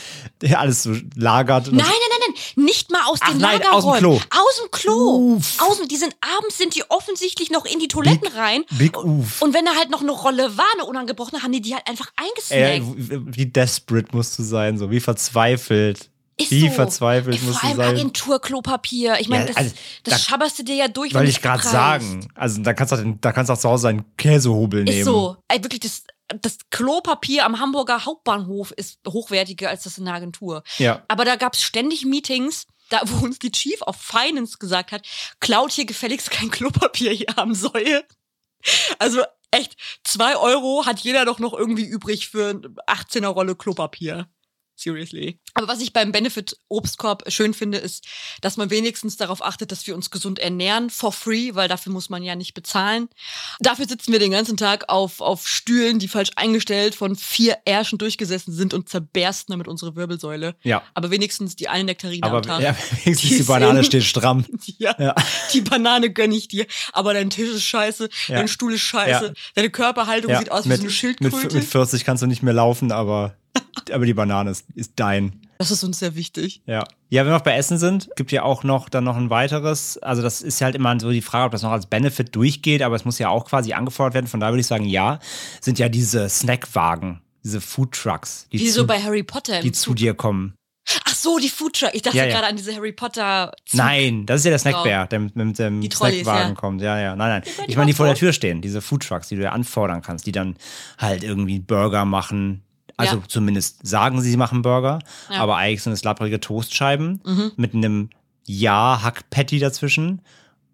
alles so lagert. nein, nein, nein, nicht mal aus Ach den nein, Lagerräumen. aus dem Klo. Aus dem Klo. Uff. Außen, die sind abends sind die offensichtlich noch in die Toiletten rein. Big Uff. Und wenn da halt noch eine Rolle war, eine unangebrochene, haben die die halt einfach eingesnackt. Ey, wie desperate musst du sein, so wie verzweifelt. Ist wie so. verzweifelt Ey, musst Vor du allem sein. Agenturklopapier. Ich meine, Ja, das, also, das da- schabberst du dir ja durch, Wollte ich gerade sagen. Also da kannst du auch, da kannst du auch zu Hause einen Käsehobel nehmen. Ist so. Ey, wirklich, das, das Klopapier am Hamburger Hauptbahnhof ist hochwertiger als das in der Agentur. Ja. Aber da gab es ständig Meetings, da wo uns die Chief of Finance gesagt hat, klaut hier gefälligst kein Klopapier hier am Säue. Also echt, zwei Euro hat jeder doch noch irgendwie übrig für eine 18er Rolle Klopapier. Seriously. Aber was ich beim Benefit Obstkorb schön finde, ist, dass man wenigstens darauf achtet, dass wir uns gesund ernähren, for free, weil dafür muss man ja nicht bezahlen. Dafür sitzen wir den ganzen Tag auf, auf Stühlen, die falsch eingestellt von vier Ärschen durchgesessen sind und zerbersten damit unsere Wirbelsäule. Ja. Aber wenigstens die eine Nektarine am Aber Tag. ja, <laughs> wenigstens Die die Banane steht stramm. <laughs> Ja, Ja. die Banane gönn ich dir, aber dein Tisch ist scheiße, Ja. dein Stuhl ist scheiße, Ja. deine Körperhaltung sieht aus wie mit, so eine mit, Schildkröte. mit 40 kannst du nicht mehr laufen, aber, <laughs> aber die Banane ist, ist dein. das ist uns sehr wichtig. Ja. Ja, wenn wir noch bei Essen sind, gibt ja auch noch dann noch ein weiteres. Also das ist ja halt immer so die Frage, ob das noch als Benefit durchgeht, aber es muss ja auch quasi angefordert werden. Von daher würde ich sagen, ja, sind ja diese Snackwagen, diese Food Trucks, die, Wie zu, so bei Harry Potter im die zu Zug. dir kommen. Ach so, die Foodtruck. Ich dachte Ja, ja. gerade an diese Harry Potter. Zug. Nein, das ist ja der Snackbär, der mit, mit dem Die Trolleys, Snackwagen ja. kommt. Ja, ja. Nein, nein. Ich meine, die vor der. Tür stehen, diese Food Trucks, die du ja anfordern kannst, die dann halt irgendwie Burger machen. Also Ja. zumindest sagen sie, sie machen Burger, Ja. Mhm. aber eigentlich sind es lapprige Toastscheiben mit einem Ja-Hack-Patty dazwischen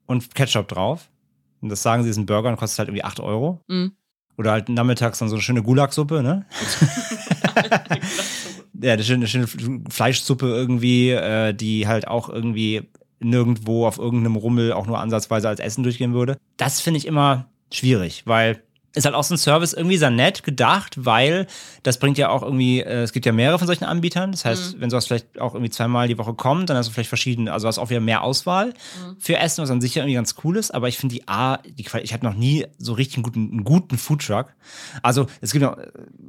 und Ketchup drauf. Und das sagen sie, ist ein Burger und kostet halt irgendwie 8 Euro. Mhm. Oder halt nachmittags dann so eine schöne Gulagsuppe, ne? <laughs> ja, eine schöne, schöne Fleischsuppe irgendwie, äh, die halt auch irgendwie nirgendwo auf irgendeinem Rummel auch nur ansatzweise als Essen durchgehen würde. Das finde ich immer schwierig, weil ist halt auch so ein Service irgendwie sehr nett gedacht, weil das bringt ja auch irgendwie, äh, es gibt ja mehrere von solchen Anbietern. Das heißt, wenn sowas vielleicht auch irgendwie zweimal die Woche kommt, dann hast du vielleicht verschiedene, also hast auch wieder mehr Auswahl für Essen, was an sich ja irgendwie ganz cool ist. Aber ich finde die A, die, ich hatte noch nie so richtig einen guten, einen guten Foodtruck. Also es gibt, auch,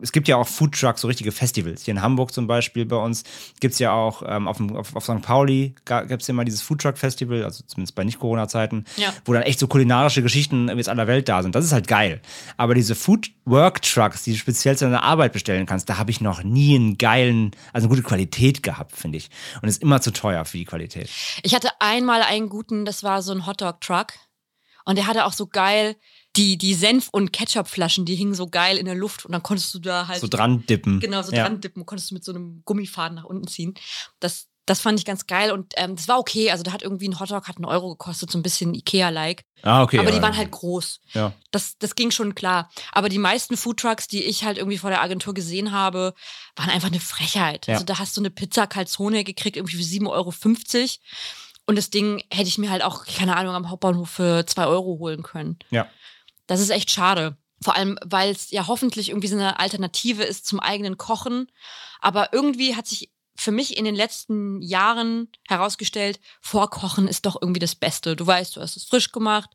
es gibt ja auch Foodtrucks, so richtige Festivals. Hier in Hamburg zum Beispiel bei uns gibt's ja auch ähm, auf, dem, auf, auf St. Pauli gibt es ja mal dieses Foodtruck-Festival, also zumindest bei Nicht-Corona-Zeiten, Ja. wo dann echt so kulinarische Geschichten irgendwie aus aller Welt da sind. Das ist halt geil. Aber diese Food-Work-Trucks, die du speziell zu deiner Arbeit bestellen kannst, da habe ich noch nie einen geilen, also eine gute Qualität gehabt, finde ich. Und ist immer zu teuer für die Qualität. Ich hatte einmal einen guten, das war so ein Hotdog-Truck. Und der hatte auch so geil die, die Senf- und Ketchupflaschen, die hingen so geil in der Luft. Und dann konntest du da halt So dran dippen. genau so ja. dran dippen, konntest du mit so einem Gummifaden nach unten ziehen. Das, das fand ich ganz geil und ähm, das war okay. Also da hat irgendwie ein Hotdog hat einen Euro gekostet, so ein bisschen Ikea-like. Ah, okay. Aber ja. die waren halt groß. Ja. Das, das ging schon klar. Aber die meisten Foodtrucks, die ich halt irgendwie vor der Agentur gesehen habe, waren einfach eine Frechheit. Ja. Also da hast du eine Pizza Calzone gekriegt, irgendwie für 7,50 Euro. Und das Ding hätte ich mir halt auch, keine Ahnung, am Hauptbahnhof für 2 Euro holen können. Ja. Das ist echt schade. Vor allem, weil es ja hoffentlich irgendwie so eine Alternative ist zum eigenen Kochen. Aber irgendwie hat sich für mich in den letzten Jahren herausgestellt, Vorkochen ist doch irgendwie das Beste. Du weißt, du hast es frisch gemacht,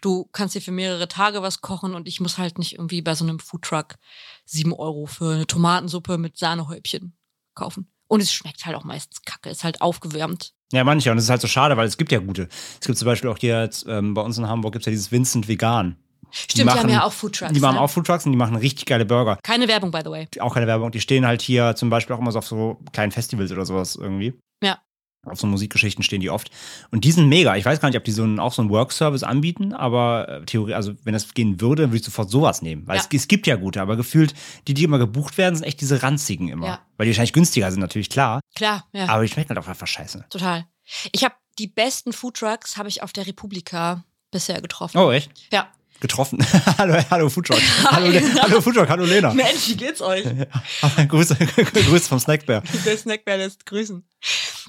du kannst dir für mehrere Tage was kochen und ich muss halt nicht irgendwie bei so einem Foodtruck sieben Euro für eine Tomatensuppe mit Sahnehäubchen kaufen. Und es schmeckt halt auch meistens kacke, ist halt aufgewärmt. Ja, manche. Und es ist halt so schade, weil es gibt ja gute. Es gibt zum Beispiel auch hier jetzt, ähm, bei uns in Hamburg gibt es ja dieses Vincent Vegan. Stimmt, die, haben ja auch Foodtrucks. Die machen ne? auch Foodtrucks und die machen richtig geile Burger. Keine Werbung, by the way. Auch keine Werbung. Die stehen halt hier zum Beispiel auch immer so auf so kleinen Festivals oder sowas irgendwie. Ja. Auf so Musikgeschichten stehen die oft. Und die sind mega. Ich weiß gar nicht, ob die so einen, auch so einen Workservice anbieten, aber äh, Theorie, also wenn das gehen würde, würde ich sofort sowas nehmen. Weil Ja. es, es gibt ja gute, aber gefühlt, die, die immer gebucht werden, sind echt diese ranzigen immer. Ja. Weil die wahrscheinlich günstiger sind, natürlich klar. Klar, ja. Aber die schmecken halt auch einfach scheiße. Total. Ich habe die besten Foodtrucks habe ich auf der Republika bisher getroffen. Oh, echt? Ja. Getroffen. <laughs> hallo, hallo Foodtruck. hallo, Le- hallo Foodtruck, hallo Lena. Mensch, wie geht's euch? <laughs> Grüße, <laughs> Grüße vom Snackbär. Der Snackbär lässt grüßen.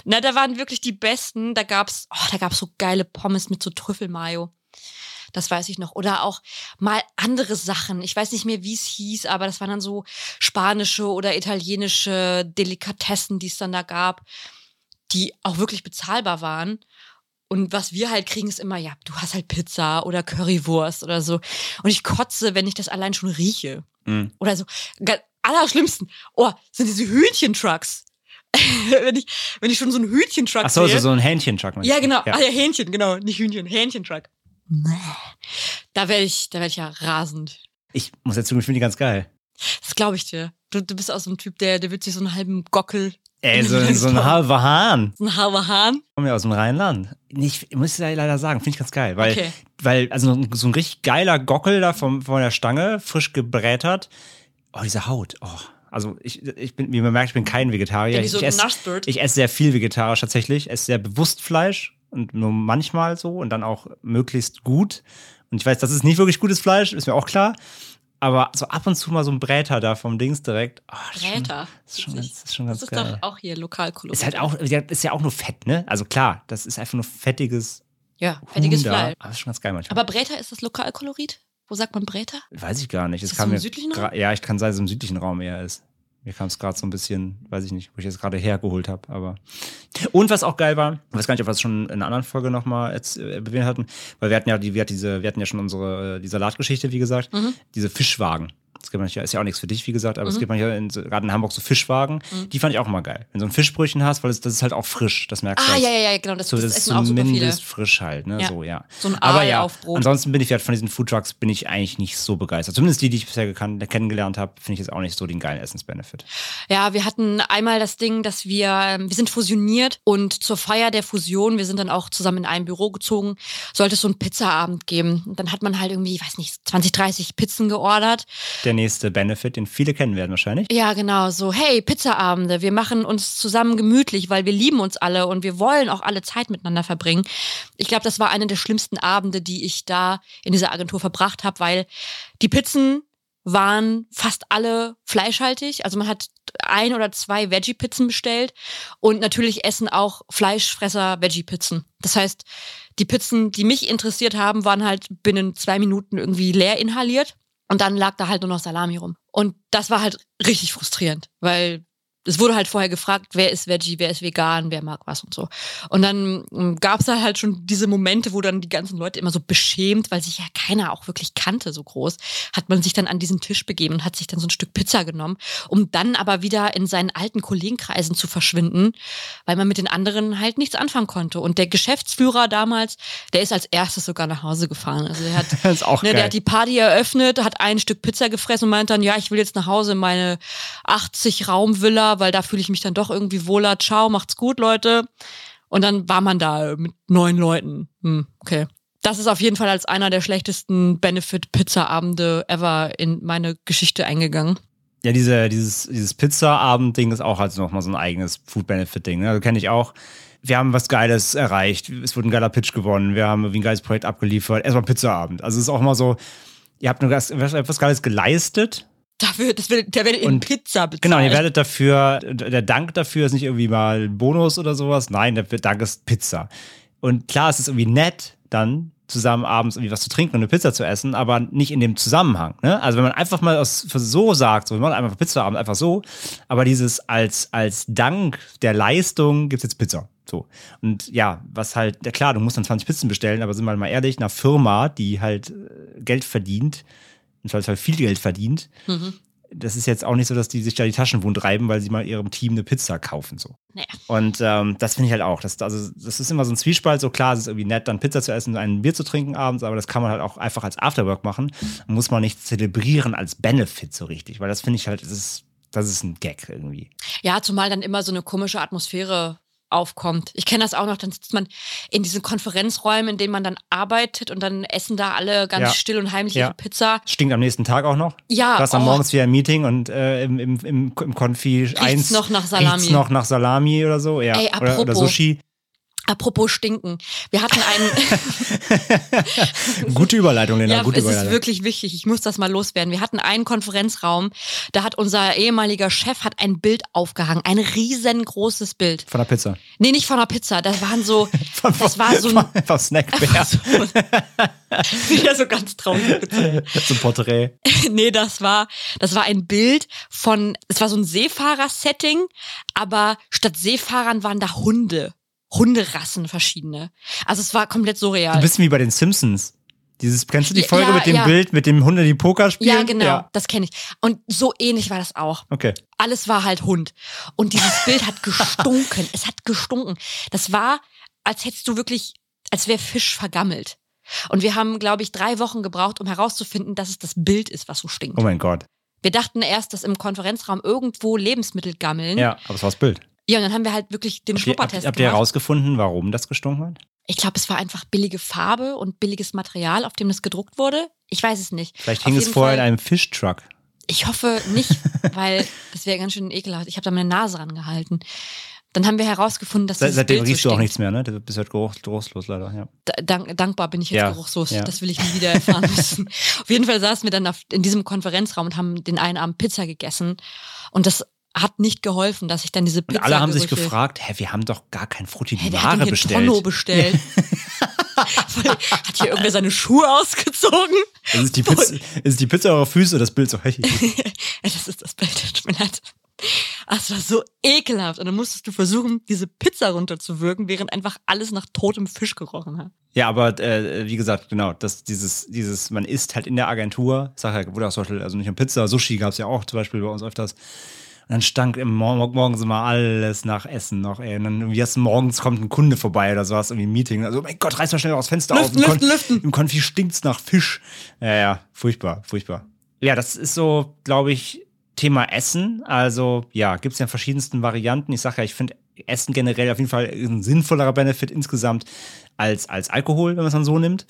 Na, da waren wirklich die besten. Da gab's, oh, da gab's so geile Pommes mit so Trüffelmayo. Das weiß ich noch. Oder auch mal andere Sachen. Ich weiß nicht mehr, wie es hieß, aber das waren dann so spanische oder italienische Delikatessen, die es dann da gab, die auch wirklich bezahlbar waren. Und was wir halt kriegen, ist immer, ja, du hast halt Pizza oder Currywurst oder so. Und ich kotze, wenn ich das allein schon rieche. Mhm. Oder so. Allerschlimmsten. Oh, sind diese Hühnchentrucks. <laughs> wenn, ich, wenn ich schon so einen Hühnchentruck Ach so, sehe. so, ein Hähnchentruck. meinst Ja, genau. Ah ja, Hähnchen, genau. Nicht Hühnchen, Hähnchentruck. Da werde ich, da werde ich ja rasend. Ich muss jetzt zugeben, ich finde die ganz geil. Das glaube ich dir. Du, du bist auch so ein Typ, der, der wird sich so einen halben Gockel, Ey, so, so ein halber Hahn. so einen halber Hahn. Ich komme ja aus dem Rheinland. Nicht, muss ich leider sagen, finde ich ganz geil. Weil, Okay. weil also so ein- ein richtig geiler Gockel da vom, von der Stange, frisch gebrätert. Oh, diese Haut. Oh. Also ich, ich bin, wie man merkt, ich bin kein Vegetarier. Ich, so ich, esse, ich esse sehr viel vegetarisch tatsächlich. Ich esse sehr bewusst Fleisch und nur manchmal so und dann auch möglichst gut. Und ich weiß, das ist nicht wirklich gutes Fleisch, ist mir auch klar. Aber so ab und zu mal so ein Bräter da vom Dings direkt. Oh, das ist schon- Bräter. Das ist schon, ganz- das ist schon Das ganz ist geil. doch auch hier Lokalkolorit. Ist halt auch, ja, ist ja auch nur Fett, ne? Also klar, das ist einfach nur fettiges Ja, fettiges Huhn da. Fleisch. Aber das ist schon ganz geil manchmal. Aber Bräter, ist das Lokalkolorit? Wo sagt man Bräter? weiß ich gar nicht. Es Ist das kam so im südlichen gra- Ja, ich kann sein, dass es im südlichen Raum eher ist. Mir kam es gerade so ein bisschen, weiß ich nicht, wo ich jetzt gerade hergeholt habe, aber. Und was auch geil war, ich weiß gar nicht, ob wir es schon in einer anderen Folge nochmal äh, erwähnt hatten, weil wir hatten ja die, wir hatten diese, wir hatten ja schon unsere, äh, die Salatgeschichte, wie gesagt, Mhm. diese Fischwagen. Das gibt manchmal, ist ja auch nichts für dich, wie gesagt, aber es gibt manchmal in, gerade in Hamburg so Fischwagen, die fand ich auch immer geil. Wenn so ein Fischbrötchen hast, weil es, das ist halt auch frisch, das merkst du. Ah, als- ja, ja, ja, genau. Das, so, das, das ist zumindest frisch halt, ne? Ja. So, ja. So ein Aber Aal ja, auf Brot. ansonsten bin ich halt von diesen Foodtrucks bin ich eigentlich nicht so begeistert. Zumindest die, die ich bisher gekannt, kennengelernt habe, finde ich jetzt auch nicht so den geilen Essensbenefit. Ja, wir hatten einmal das Ding, dass wir, ähm, wir sind fusioniert und zur Feier der Fusion, wir sind dann auch zusammen in ein Büro gezogen, sollte es so einen Pizzaabend geben. Und dann hat man halt irgendwie, ich weiß nicht, 20, 30 Pizzen geordert. Der nächste Benefit, den viele kennen werden wahrscheinlich. Ja, genau, so, hey, Pizzaabende, wir machen uns zusammen gemütlich, weil wir lieben uns alle und wir wollen auch alle Zeit miteinander verbringen. Ich glaube, das war einer der schlimmsten Abende, die ich da in dieser Agentur verbracht habe, weil die Pizzen waren fast alle fleischhaltig. Also man hat ein oder zwei Veggie-Pizzen bestellt und natürlich essen auch Fleischfresser Veggie-Pizzen. Das heißt, die Pizzen, die mich interessiert haben, waren halt binnen zwei Minuten irgendwie leer inhaliert und dann lag da halt nur noch Salami rum. Und das war halt richtig frustrierend, weil es wurde halt vorher gefragt, wer ist Veggie, wer ist vegan, wer mag was und so. Und dann gab es halt schon diese Momente, wo dann die ganzen Leute immer so beschämt, weil sich ja keiner auch wirklich kannte so groß, hat man sich dann an diesen Tisch begeben und hat sich dann so ein Stück Pizza genommen, um dann aber wieder in seinen alten Kollegenkreisen zu verschwinden, weil man mit den anderen halt nichts anfangen konnte. Und der Geschäftsführer damals, der ist als erstes sogar nach Hause gefahren. Also er hat <laughs> Ne, der hat die Party eröffnet, hat ein Stück Pizza gefressen und meint dann, ja, ich will jetzt nach Hause in meine 80 Raumvilla, weil da fühle ich mich dann doch irgendwie wohler. Ciao, macht's gut, Leute. Und dann war man da mit neun Leuten. Hm, okay. Das ist auf jeden Fall als einer der schlechtesten Benefit-Pizza-Abende ever in meine Geschichte eingegangen. Ja, diese, dieses, dieses Pizza-Abend-Ding ist auch halt nochmal so ein eigenes Food-Benefit-Ding. Ne? Also kenne ich auch. Wir haben was Geiles erreicht. Es wurde ein geiler Pitch gewonnen. Wir haben irgendwie ein geiles Projekt abgeliefert. Erstmal Pizza-Abend. Also es ist auch mal so, ihr habt nur was, was Geiles geleistet. Dafür, das wird, der werdet in Pizza bezahlt. Genau, ihr werdet dafür, der Dank dafür ist nicht irgendwie mal ein Bonus oder sowas. Nein, der Dank ist Pizza. Und klar, es ist irgendwie nett, dann zusammen abends irgendwie was zu trinken und eine Pizza zu essen, aber nicht in dem Zusammenhang. Ne? Also wenn man einfach mal aus, so sagt, so, wir machen einfach Pizzaabend, einfach so, aber dieses als, als Dank der Leistung gibt's jetzt Pizza. So. Und ja, was halt, ja klar, du musst dann 20 Pizzen bestellen, aber sind wir mal ehrlich, einer Firma, die halt äh, Geld verdient, im Zweifelsfall viel Geld verdient, das ist jetzt auch nicht so, dass die sich da die Taschen wund reiben, weil sie mal ihrem Team eine Pizza kaufen. So. Naja. Und ähm, das finde ich halt auch. Das, also, das ist immer so ein Zwiespalt. So klar, es ist irgendwie nett, dann Pizza zu essen und ein Bier zu trinken abends, aber das kann man halt auch einfach als Afterwork machen. Muss man nicht zelebrieren als Benefit so richtig, weil das finde ich halt, das ist, das ist ein Gag irgendwie. Ja, zumal dann immer so eine komische Atmosphäre aufkommt. Ich kenne das auch noch, dann sitzt man in diesen Konferenzräumen, in denen man dann arbeitet und dann essen da alle ganz Ja. still und heimlich Ja. ihre Pizza. Stinkt am nächsten Tag auch noch. Ja, Du hast am oh. morgens wieder ein Meeting und äh, im, im, im, im Konfi 1 noch nach Salami. riecht's noch nach Salami oder so. Ja. Ey, oder, oder apropos. Sushi. Apropos stinken. Wir hatten einen, <laughs> Gute Überleitung, Lena. ja, gute es ist Überleitung. wirklich wichtig. Ich muss das mal loswerden. Wir hatten einen Konferenzraum, da hat unser ehemaliger Chef hat ein Bild aufgehangen. Ein riesengroßes Bild. Von der Pizza. Nee, nicht von einer Pizza. Das waren so, <laughs> Von, das war so ein, von, vom Snackbär. so, <laughs> wieder so ganz traurig. so ein Porträt. nee, das war, das war ein Bild von, es war so ein Seefahrer-Setting, aber statt Seefahrern waren da Hunde. Hunderassen verschiedene. Also es war komplett surreal. Du bist wie bei den Simpsons. Dieses, kennst du die Ja, Folge ja, mit dem ja. Bild, mit dem Hunde, die Poker spielen? ja, genau, das kenne ich. Und so ähnlich war das auch. Okay. Alles war halt Hund. Und dieses <laughs> Bild hat gestunken. Es hat gestunken. Das war, als hättest du wirklich, als wäre Fisch vergammelt. Und wir haben, glaube ich, drei Wochen gebraucht, um herauszufinden, dass es das Bild ist, was so stinkt. Oh mein Gott. Wir dachten erst, dass im Konferenzraum irgendwo Lebensmittel gammeln. Ja, aber es war das Bild. Ja, und dann haben wir halt wirklich den Habt ihr, habt, Schnuppertest habt ihr gemacht. herausgefunden, warum das gestunken hat? Ich glaube, es war einfach billige Farbe und billiges Material, auf dem das gedruckt wurde. Ich weiß es nicht. Vielleicht hing es vorher in Fall- einem Fischtruck. Ich hoffe nicht, <laughs> weil das wäre ganz schön ekelhaft. Ich habe da meine Nase rangehalten. Dann haben wir herausgefunden, dass Seit, seitdem Bild riechst so du auch nichts mehr, ne? Du bist halt geruch, geruchslos leider, ja. Da- Dank, dankbar bin ich jetzt Ja, geruchslos. ja. Das will ich nie wieder erfahren <laughs> müssen. Auf jeden Fall saßen wir dann auf, in diesem Konferenzraum und haben den einen Abend Pizza gegessen. Und das hat nicht geholfen, dass ich dann diese Und Pizza alle haben sich gefragt, hä, wir haben doch gar kein Frutti Hey, di wer hat denn Mare hier bestellt. Tonno bestellt? <laughs> Hat hier irgendwer seine Schuhe ausgezogen? Es ist die Pizza, es ist die Pizza eurer Füße, das Bild so, hey. <laughs> das ist das Bild, tut mir leid. Es war so ekelhaft. Und dann musstest du versuchen, diese Pizza runterzuwürgen, während einfach alles nach totem Fisch gerochen hat. Ja, aber äh, wie gesagt, genau, das, dieses, dieses, man isst halt in der Agentur, ich sag ja, wurde auch zum Beispiel, also nicht nur Pizza, Sushi gab es ja auch zum Beispiel bei uns öfters. Und dann stank im Mor morgens immer alles nach Essen noch, ey. Und dann irgendwie erst morgens kommt ein Kunde vorbei oder so, hast irgendwie ein Meeting. Also, mein Gott, reiß mal schnell aus Fenster Lüften, auf. Im lüften, lüften. Im Konfi stinkt's nach Fisch. Ja, ja, furchtbar, furchtbar. Ja, das ist so, glaube ich, Thema Essen. Also, ja, gibt's ja in verschiedensten Varianten. Ich sage ja, ich finde Essen generell auf jeden Fall ein sinnvollerer Benefit insgesamt als, als Alkohol, wenn man es dann so nimmt.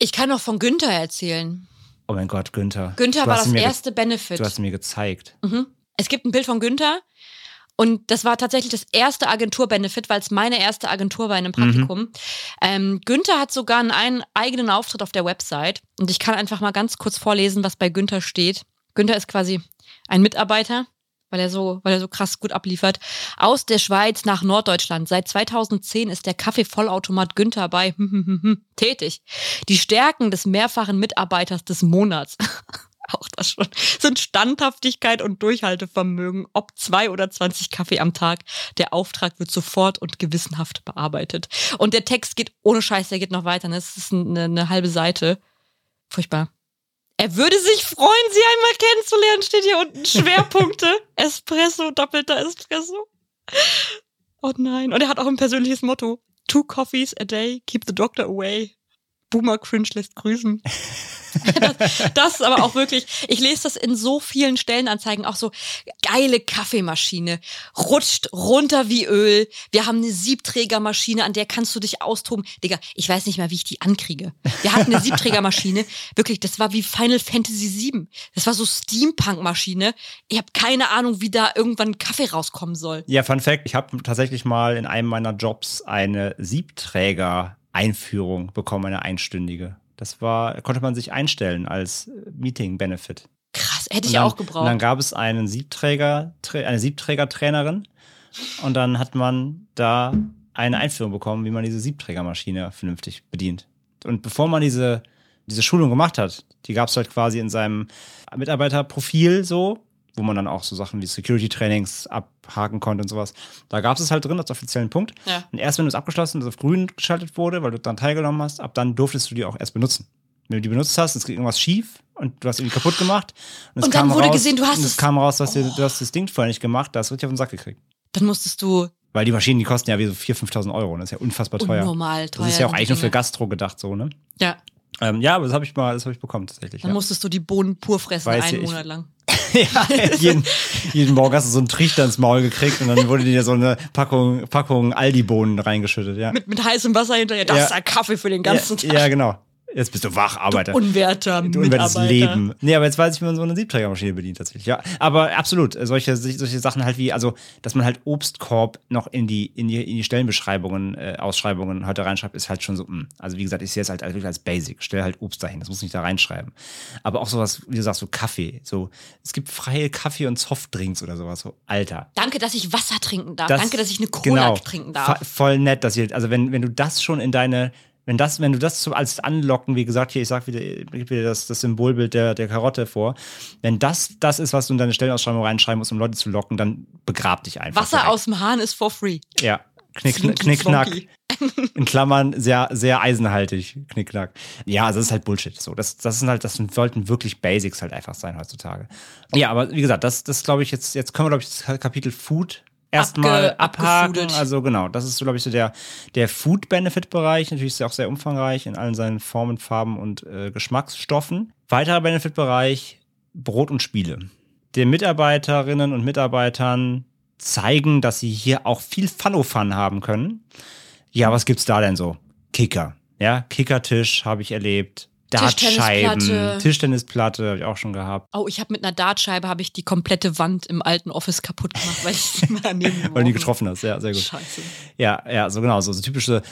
Ich kann noch von Günther erzählen. Oh mein Gott, Günther. Günther Du war das erste Benefit. Du hast mir gezeigt. Mhm. Es gibt ein Bild von Günther und das war tatsächlich das erste Agentur-Benefit, weil es meine erste Agentur war in einem Praktikum. Ähm, Günther hat sogar einen, einen eigenen Auftritt auf der Website und ich kann einfach mal ganz kurz vorlesen, was bei Günther steht. Günther ist quasi ein Mitarbeiter, weil er so, weil er so krass gut abliefert. Aus der Schweiz nach Norddeutschland. Seit 2010 ist der Kaffeevollautomat Günther bei <laughs> tätig. Die Stärken des mehrfachen Mitarbeiters des Monats. <laughs> Auch das schon. Sind Standhaftigkeit und Durchhaltevermögen, ob zwei oder 20 Kaffee am Tag. Der Auftrag wird sofort und gewissenhaft bearbeitet. Und der Text geht ohne Scheiß, der geht noch weiter. Ne? Es ist eine, eine halbe Seite. Furchtbar. Er würde sich freuen, sie einmal kennenzulernen, steht hier unten. <laughs> Schwerpunkte. Espresso, doppelter Espresso. Oh nein. Und er hat auch ein persönliches Motto. Two coffees a day, keep the doctor away. Boomer Cringe lässt grüßen. <laughs> das, das ist aber auch wirklich, ich lese das in so vielen Stellenanzeigen, auch so geile Kaffeemaschine, rutscht runter wie Öl. Wir haben eine Siebträgermaschine, an der kannst du dich austoben. Digga, ich weiß nicht mal, wie ich die ankriege. Wir hatten eine <laughs> Siebträgermaschine, wirklich, das war wie Final Fantasy VII. Das war so Steampunk-Maschine. Ich habe keine Ahnung, wie da irgendwann Kaffee rauskommen soll. Ja, Fun Fact, ich habe tatsächlich mal in einem meiner Jobs eine Siebträger-Einführung bekommen, eine einstündige. Das war, konnte man sich einstellen als äh, Meeting-Benefit. Krass, hätte ich dann, auch Und dann gebraucht. gab es einen Siebträger, eine Siebträger-Trainerin und dann hat man da eine Einführung bekommen, wie man diese Siebträgermaschine vernünftig bedient. Und bevor man diese, diese Schulung gemacht hat, die gab es halt quasi in seinem Mitarbeiterprofil so, wo man dann auch so Sachen wie Security-Trainings abhaken konnte und sowas. Da gab es es halt drin als offiziellen Punkt. Ja. Und erst wenn du es abgeschlossen und es auf grün geschaltet wurde, weil du daran teilgenommen hast, ab dann durftest du die auch erst benutzen. Wenn du die benutzt hast, es geht irgendwas schief und du hast irgendwie kaputt gemacht. es Und dann kam wurde raus, gesehen, du hast und es- es kam raus, dass du, du hast das Ding vorher nicht gemacht, da hast du richtig auf den Sack gekriegt. Dann musstest du Weil die Maschinen, die kosten ja wie so 4.000, 5.000 Euro. und Das ist ja unfassbar teuer. unnormal teuer. Das ist ja auch eigentlich nur für Dinge. Gastro gedacht, so, ne? Ja, Ähm, ja, aber das habe ich mal, das habe ich bekommen tatsächlich. dann Ja. musstest du die Bohnen pur fressen, Weiß einen ich- Monat lang. <laughs> ja, jeden, jeden Morgen hast du so einen Trichter ins Maul gekriegt und dann wurde dir so eine Packung, Packung Aldi-Bohnen reingeschüttet, ja. Mit, mit heißem Wasser hinterher. Das Ja. ist ein Kaffee für den ganzen ja, Tag. ja, genau. Jetzt bist du wach, Arbeiter. Unwerter Du unwertes. Leben. Nee, aber jetzt weiß ich, wie man so eine Siebträgermaschine bedient tatsächlich. Ja, aber absolut. Solche, solche Sachen halt wie, also, dass man halt Obstkorb noch in die, in die, in die Stellenbeschreibungen, äh, Ausschreibungen heute reinschreibt, ist halt schon so, mh. also wie gesagt, ich sehe es halt wirklich als Basic. Stell halt Obst dahin, das muss nicht da reinschreiben. Aber auch sowas, wie du sagst, so Kaffee. So, es gibt freie Kaffee- und Softdrinks oder sowas. So, Alter. Danke, dass ich Wasser trinken darf. Das- Danke, dass ich eine Cola genau, trinken darf. Voll nett, dass ihr, also wenn, wenn du das schon in deine, wenn das, wenn du das als Anlocken, wie gesagt, hier, ich sag wieder, wieder das, das Symbolbild der, der Karotte vor, wenn das das ist, was du in deine Stellenausschreibung reinschreiben musst, um Leute zu locken, dann begrab dich einfach. Wasser direkt. aus dem Hahn ist for free. Ja. Knick, knick, knack. In Klammern sehr, sehr eisenhaltig, knickknack. Ja, also das ist halt Bullshit. So, das, das sind halt, das sollten wirklich Basics halt einfach sein heutzutage. Ja, aber wie gesagt, das, das glaube ich jetzt, jetzt können wir, glaube ich, das Kapitel Food erstmal abhaken. Also genau, das ist so, glaube ich, so der, der Food-Benefit-Bereich. Natürlich ist er auch sehr umfangreich in allen seinen Formen, Farben und äh, Geschmacksstoffen. Weiterer Benefit-Bereich, Brot und Spiele. Den Mitarbeiterinnen und Mitarbeitern zeigen, dass sie hier auch viel Fun-O-Fun haben können. Ja, was gibt's da denn so? Kicker. Ja, Kickertisch habe ich erlebt. Dartscheiben, Tischtennisplatte. Tischtennisplatte habe ich auch schon gehabt. Oh, ich habe mit einer Dartscheibe habe ich die komplette Wand im alten Office kaputt gemacht, weil ich sie mal daneben <laughs> Weil du die getroffen hast, ja, sehr habe. gut. Scheiße. Ja, ja, so genau, so, so typische,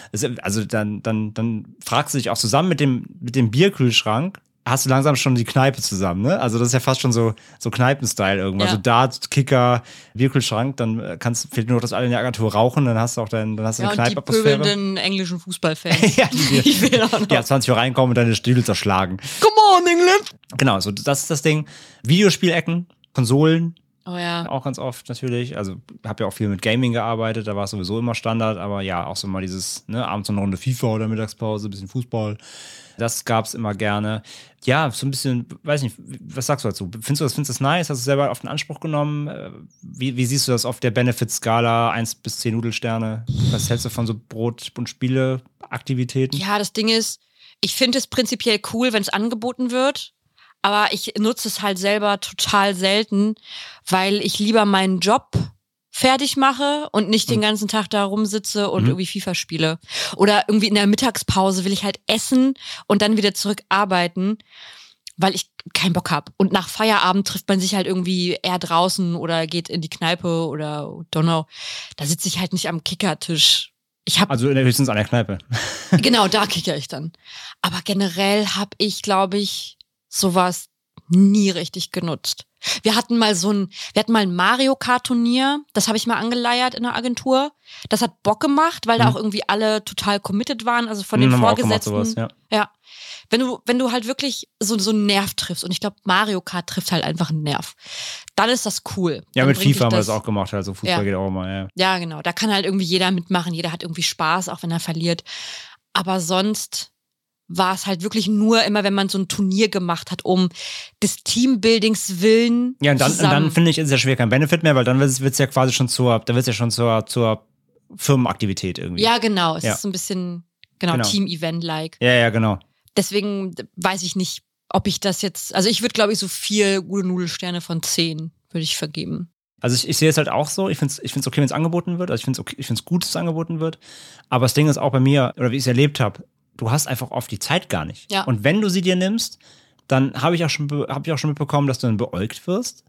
also dann, dann, dann fragst du dich auch zusammen mit dem, mit dem Bierkühlschrank, hast du langsam schon die Kneipe zusammen, ne? Also das ist ja fast schon so, so Kneipenstyle irgendwann. Ja. Also Dart, Kicker, Bierkühlschrank, dann kannst, fehlt nur noch, dass alle in der Agentur rauchen, dann hast du auch dein, dann hast du Ja, eine und die Kneipenatmosphäre. pöbelnden englischen Fußballfans. <laughs> Ja, die, Die <laughs> fehlen auch noch. die ab 20 Uhr reinkommen und deine Stühle zerschlagen. Come on, England! Genau, so das ist das Ding. Videospielecken, Konsolen, Oh ja. auch ganz oft natürlich. Also habe ja auch viel mit Gaming gearbeitet, da war es sowieso immer Standard, aber ja, auch so mal dieses, ne, abends noch eine Runde FIFA oder Mittagspause, bisschen Fußball. Das gab's immer gerne. Ja, so ein bisschen, weiß nicht, was sagst du dazu? Findest du das, findest du das nice? Hast du selber auf den Anspruch genommen? Äh, Wie, wie siehst du das auf der Benefit-Skala 1 bis 10 Nudelsterne? Was hältst du von so Brot- und Spiele-Aktivitäten? Ja, das Ding ist, ich finde es prinzipiell cool, wenn es angeboten wird. Aber ich nutze es halt selber total selten, weil ich lieber meinen Job fertig mache und nicht den ganzen Tag da rumsitze und Mhm. irgendwie FIFA spiele. Oder irgendwie in der Mittagspause will ich halt essen und dann wieder zurück arbeiten, weil ich keinen Bock hab. Und nach Feierabend trifft man sich halt irgendwie eher draußen oder geht in die Kneipe oder don't know. Da sitze ich halt nicht am Kickertisch. Ich habe Also höchstens an der Kneipe. <laughs> Genau, da kicker ich dann. Aber generell habe ich, glaube ich, sowas nie richtig genutzt. Wir hatten mal so ein, wir hatten mal ein Mario Kart Turnier, das habe ich mal angeleiert in der Agentur. Das hat Bock gemacht, weil da Mhm. auch irgendwie alle total committed waren, also von den Hm, Vorgesetzten. sowas, ja. Ja. Wenn du, wenn du halt wirklich so, so einen Nerv triffst, und ich glaube, Mario Kart trifft halt einfach einen Nerv, dann ist das cool. Ja, Dann mit FIFA haben wir das auch gemacht, also Fußball Ja. geht auch immer, ja. ja, genau. Da kann halt irgendwie jeder mitmachen. Jeder hat irgendwie Spaß, auch wenn er verliert. Aber sonst war es halt wirklich nur immer, wenn man so ein Turnier gemacht hat, um des Teambuildings willen. Ja, und dann, und dann finde ich, ist es ja schwer kein Benefit mehr, weil dann wird es ja quasi schon zur, da wird es ja schon zur, zur Firmenaktivität irgendwie. ja, genau. Es Ja. ist so ein bisschen, genau, Genau. Team-Event-like. ja, ja, genau. Deswegen weiß ich nicht, ob ich das jetzt, also ich würde, glaube ich, so vier gute Nudelsterne von zehn würde ich vergeben. Also ich, ich sehe es halt auch so. Ich finde es ich find's okay, wenn es angeboten wird. Also ich finde es okay, ich find's gut, dass es angeboten wird. Aber das Ding ist auch bei mir, oder wie ich es erlebt habe, du hast einfach oft die Zeit gar nicht. Ja. Und wenn du sie dir nimmst, dann habe ich auch schon hab ich auch schon mitbekommen, dass du dann beäugt wirst.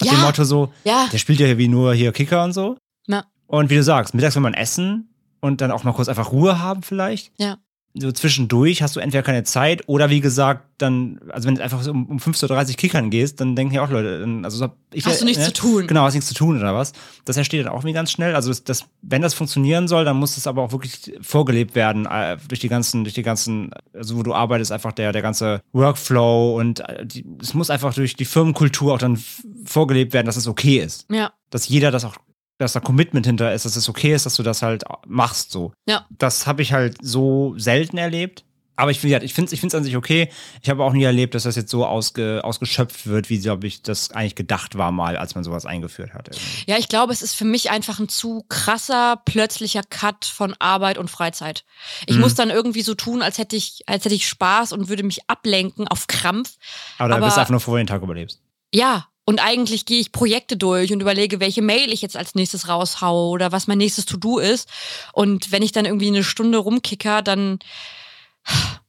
Nach Ja. dem Motto so, Ja, der spielt ja wie nur hier Kicker und so. Ja. Und wie du sagst, mittags will man essen und dann auch mal kurz einfach Ruhe haben vielleicht. Ja. So zwischendurch hast du entweder keine Zeit oder wie gesagt, dann, also wenn du einfach um, um 15.30 Uhr kickern gehst, dann denken ja auch Leute, dann- also so- ich Hast du nichts zu tun. Genau, hast nichts zu tun oder was. Das entsteht dann auch irgendwie ganz schnell. Also das, das, wenn das funktionieren soll, dann muss das aber auch wirklich vorgelebt werden äh, durch die ganzen, durch die ganzen, also wo du arbeitest, einfach der, der ganze Workflow und äh, die, es muss einfach durch die Firmenkultur auch dann vorgelebt werden, dass es okay ist ja, dass jeder das auch, dass da Commitment hinter ist, dass es okay ist, dass du das halt machst so. Ja. Das habe ich halt so selten erlebt. Aber ich, finde es ich find's an sich okay. Ich habe auch nie erlebt, dass das jetzt so ausge, ausgeschöpft wird, wie, glaube ich, das eigentlich gedacht war mal, als man sowas eingeführt hat. irgendwie. Ja, ich glaube, es ist für mich einfach ein zu krasser, plötzlicher Cut von Arbeit und Freizeit. Ich Mhm. muss dann irgendwie so tun, als hätte ich, als hätte ich Spaß und würde mich ablenken auf Krampf. Aber dann Aber- bist du einfach nur froh, den Tag überlebst. Ja, und eigentlich gehe ich Projekte durch und überlege, welche Mail ich jetzt als nächstes raushaue oder was mein nächstes To-Do ist. Und wenn ich dann irgendwie eine Stunde rumkicker, dann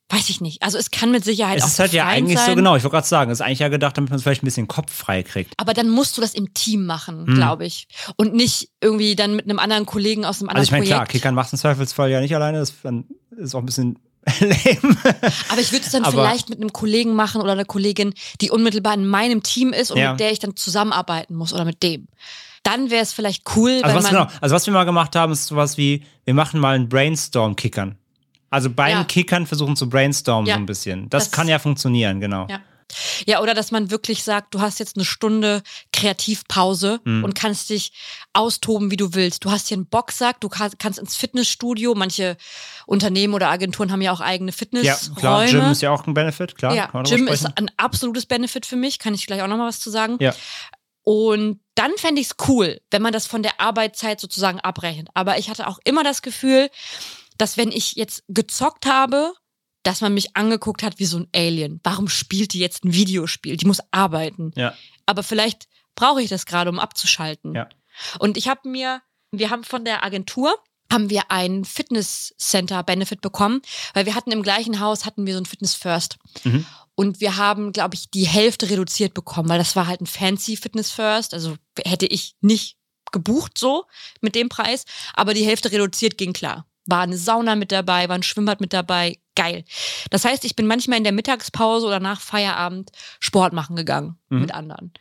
weiß ich nicht. Also es kann mit Sicherheit es auch ist halt ja eigentlich sein, so, genau, ich wollte gerade sagen, es ist eigentlich ja gedacht, damit man vielleicht ein bisschen Kopf frei kriegt. Aber dann musst du das im Team machen, Hm. glaube ich. Und nicht irgendwie dann mit einem anderen Kollegen aus einem anderen Also ich meine, Projekt. klar, Kickern macht im Zweifelsfall ja nicht alleine, das ist auch ein bisschen lame. Aber ich würde es dann Aber- vielleicht mit einem Kollegen machen oder einer Kollegin, die unmittelbar in meinem Team ist und Ja. mit der ich dann zusammenarbeiten muss oder mit dem. Dann wäre es vielleicht cool, Also was, genau, also was wir mal gemacht haben, ist sowas wie, wir machen mal einen Brainstorm-Kickern. Also beim Ja. Kickern versuchen zu brainstormen Ja. so ein bisschen. Das, Das- kann ja funktionieren, genau. Ja. Ja, oder dass man wirklich sagt, du hast jetzt eine Stunde Kreativpause Mhm. und kannst dich austoben, wie du willst. Du hast hier einen Boxsack, du kannst, ins Fitnessstudio. Manche Unternehmen oder Agenturen haben ja auch eigene Ja, Fitnessräume. klar, Gym ist ja auch ein Benefit, klar. ja, Gym ist ein absolutes Benefit für mich. Kann ich gleich auch noch mal was zu sagen. Ja. Und dann fände ich es cool, wenn man das von der Arbeitszeit sozusagen abrechnet. Aber ich hatte auch immer das Gefühl, dass wenn ich jetzt gezockt habe, dass man mich angeguckt hat wie so ein Alien. Warum spielt die jetzt ein Videospiel? Die muss arbeiten. Ja. Aber vielleicht brauche ich das gerade, um abzuschalten. Ja. Und ich habe mir, wir haben von der Agentur haben wir ein Fitnesscenter-Benefit bekommen, weil wir hatten im gleichen Haus, hatten wir so ein Fitness First. Mhm. Und wir haben, glaube ich, die Hälfte reduziert bekommen, weil das war halt ein fancy Fitness First. Also hätte ich nicht gebucht so mit dem Preis, aber die Hälfte reduziert ging klar. War eine Sauna mit dabei, war ein Schwimmbad mit dabei. Geil. Das heißt, ich bin manchmal in der Mittagspause oder nach Feierabend Sport machen gegangen Mhm. mit anderen.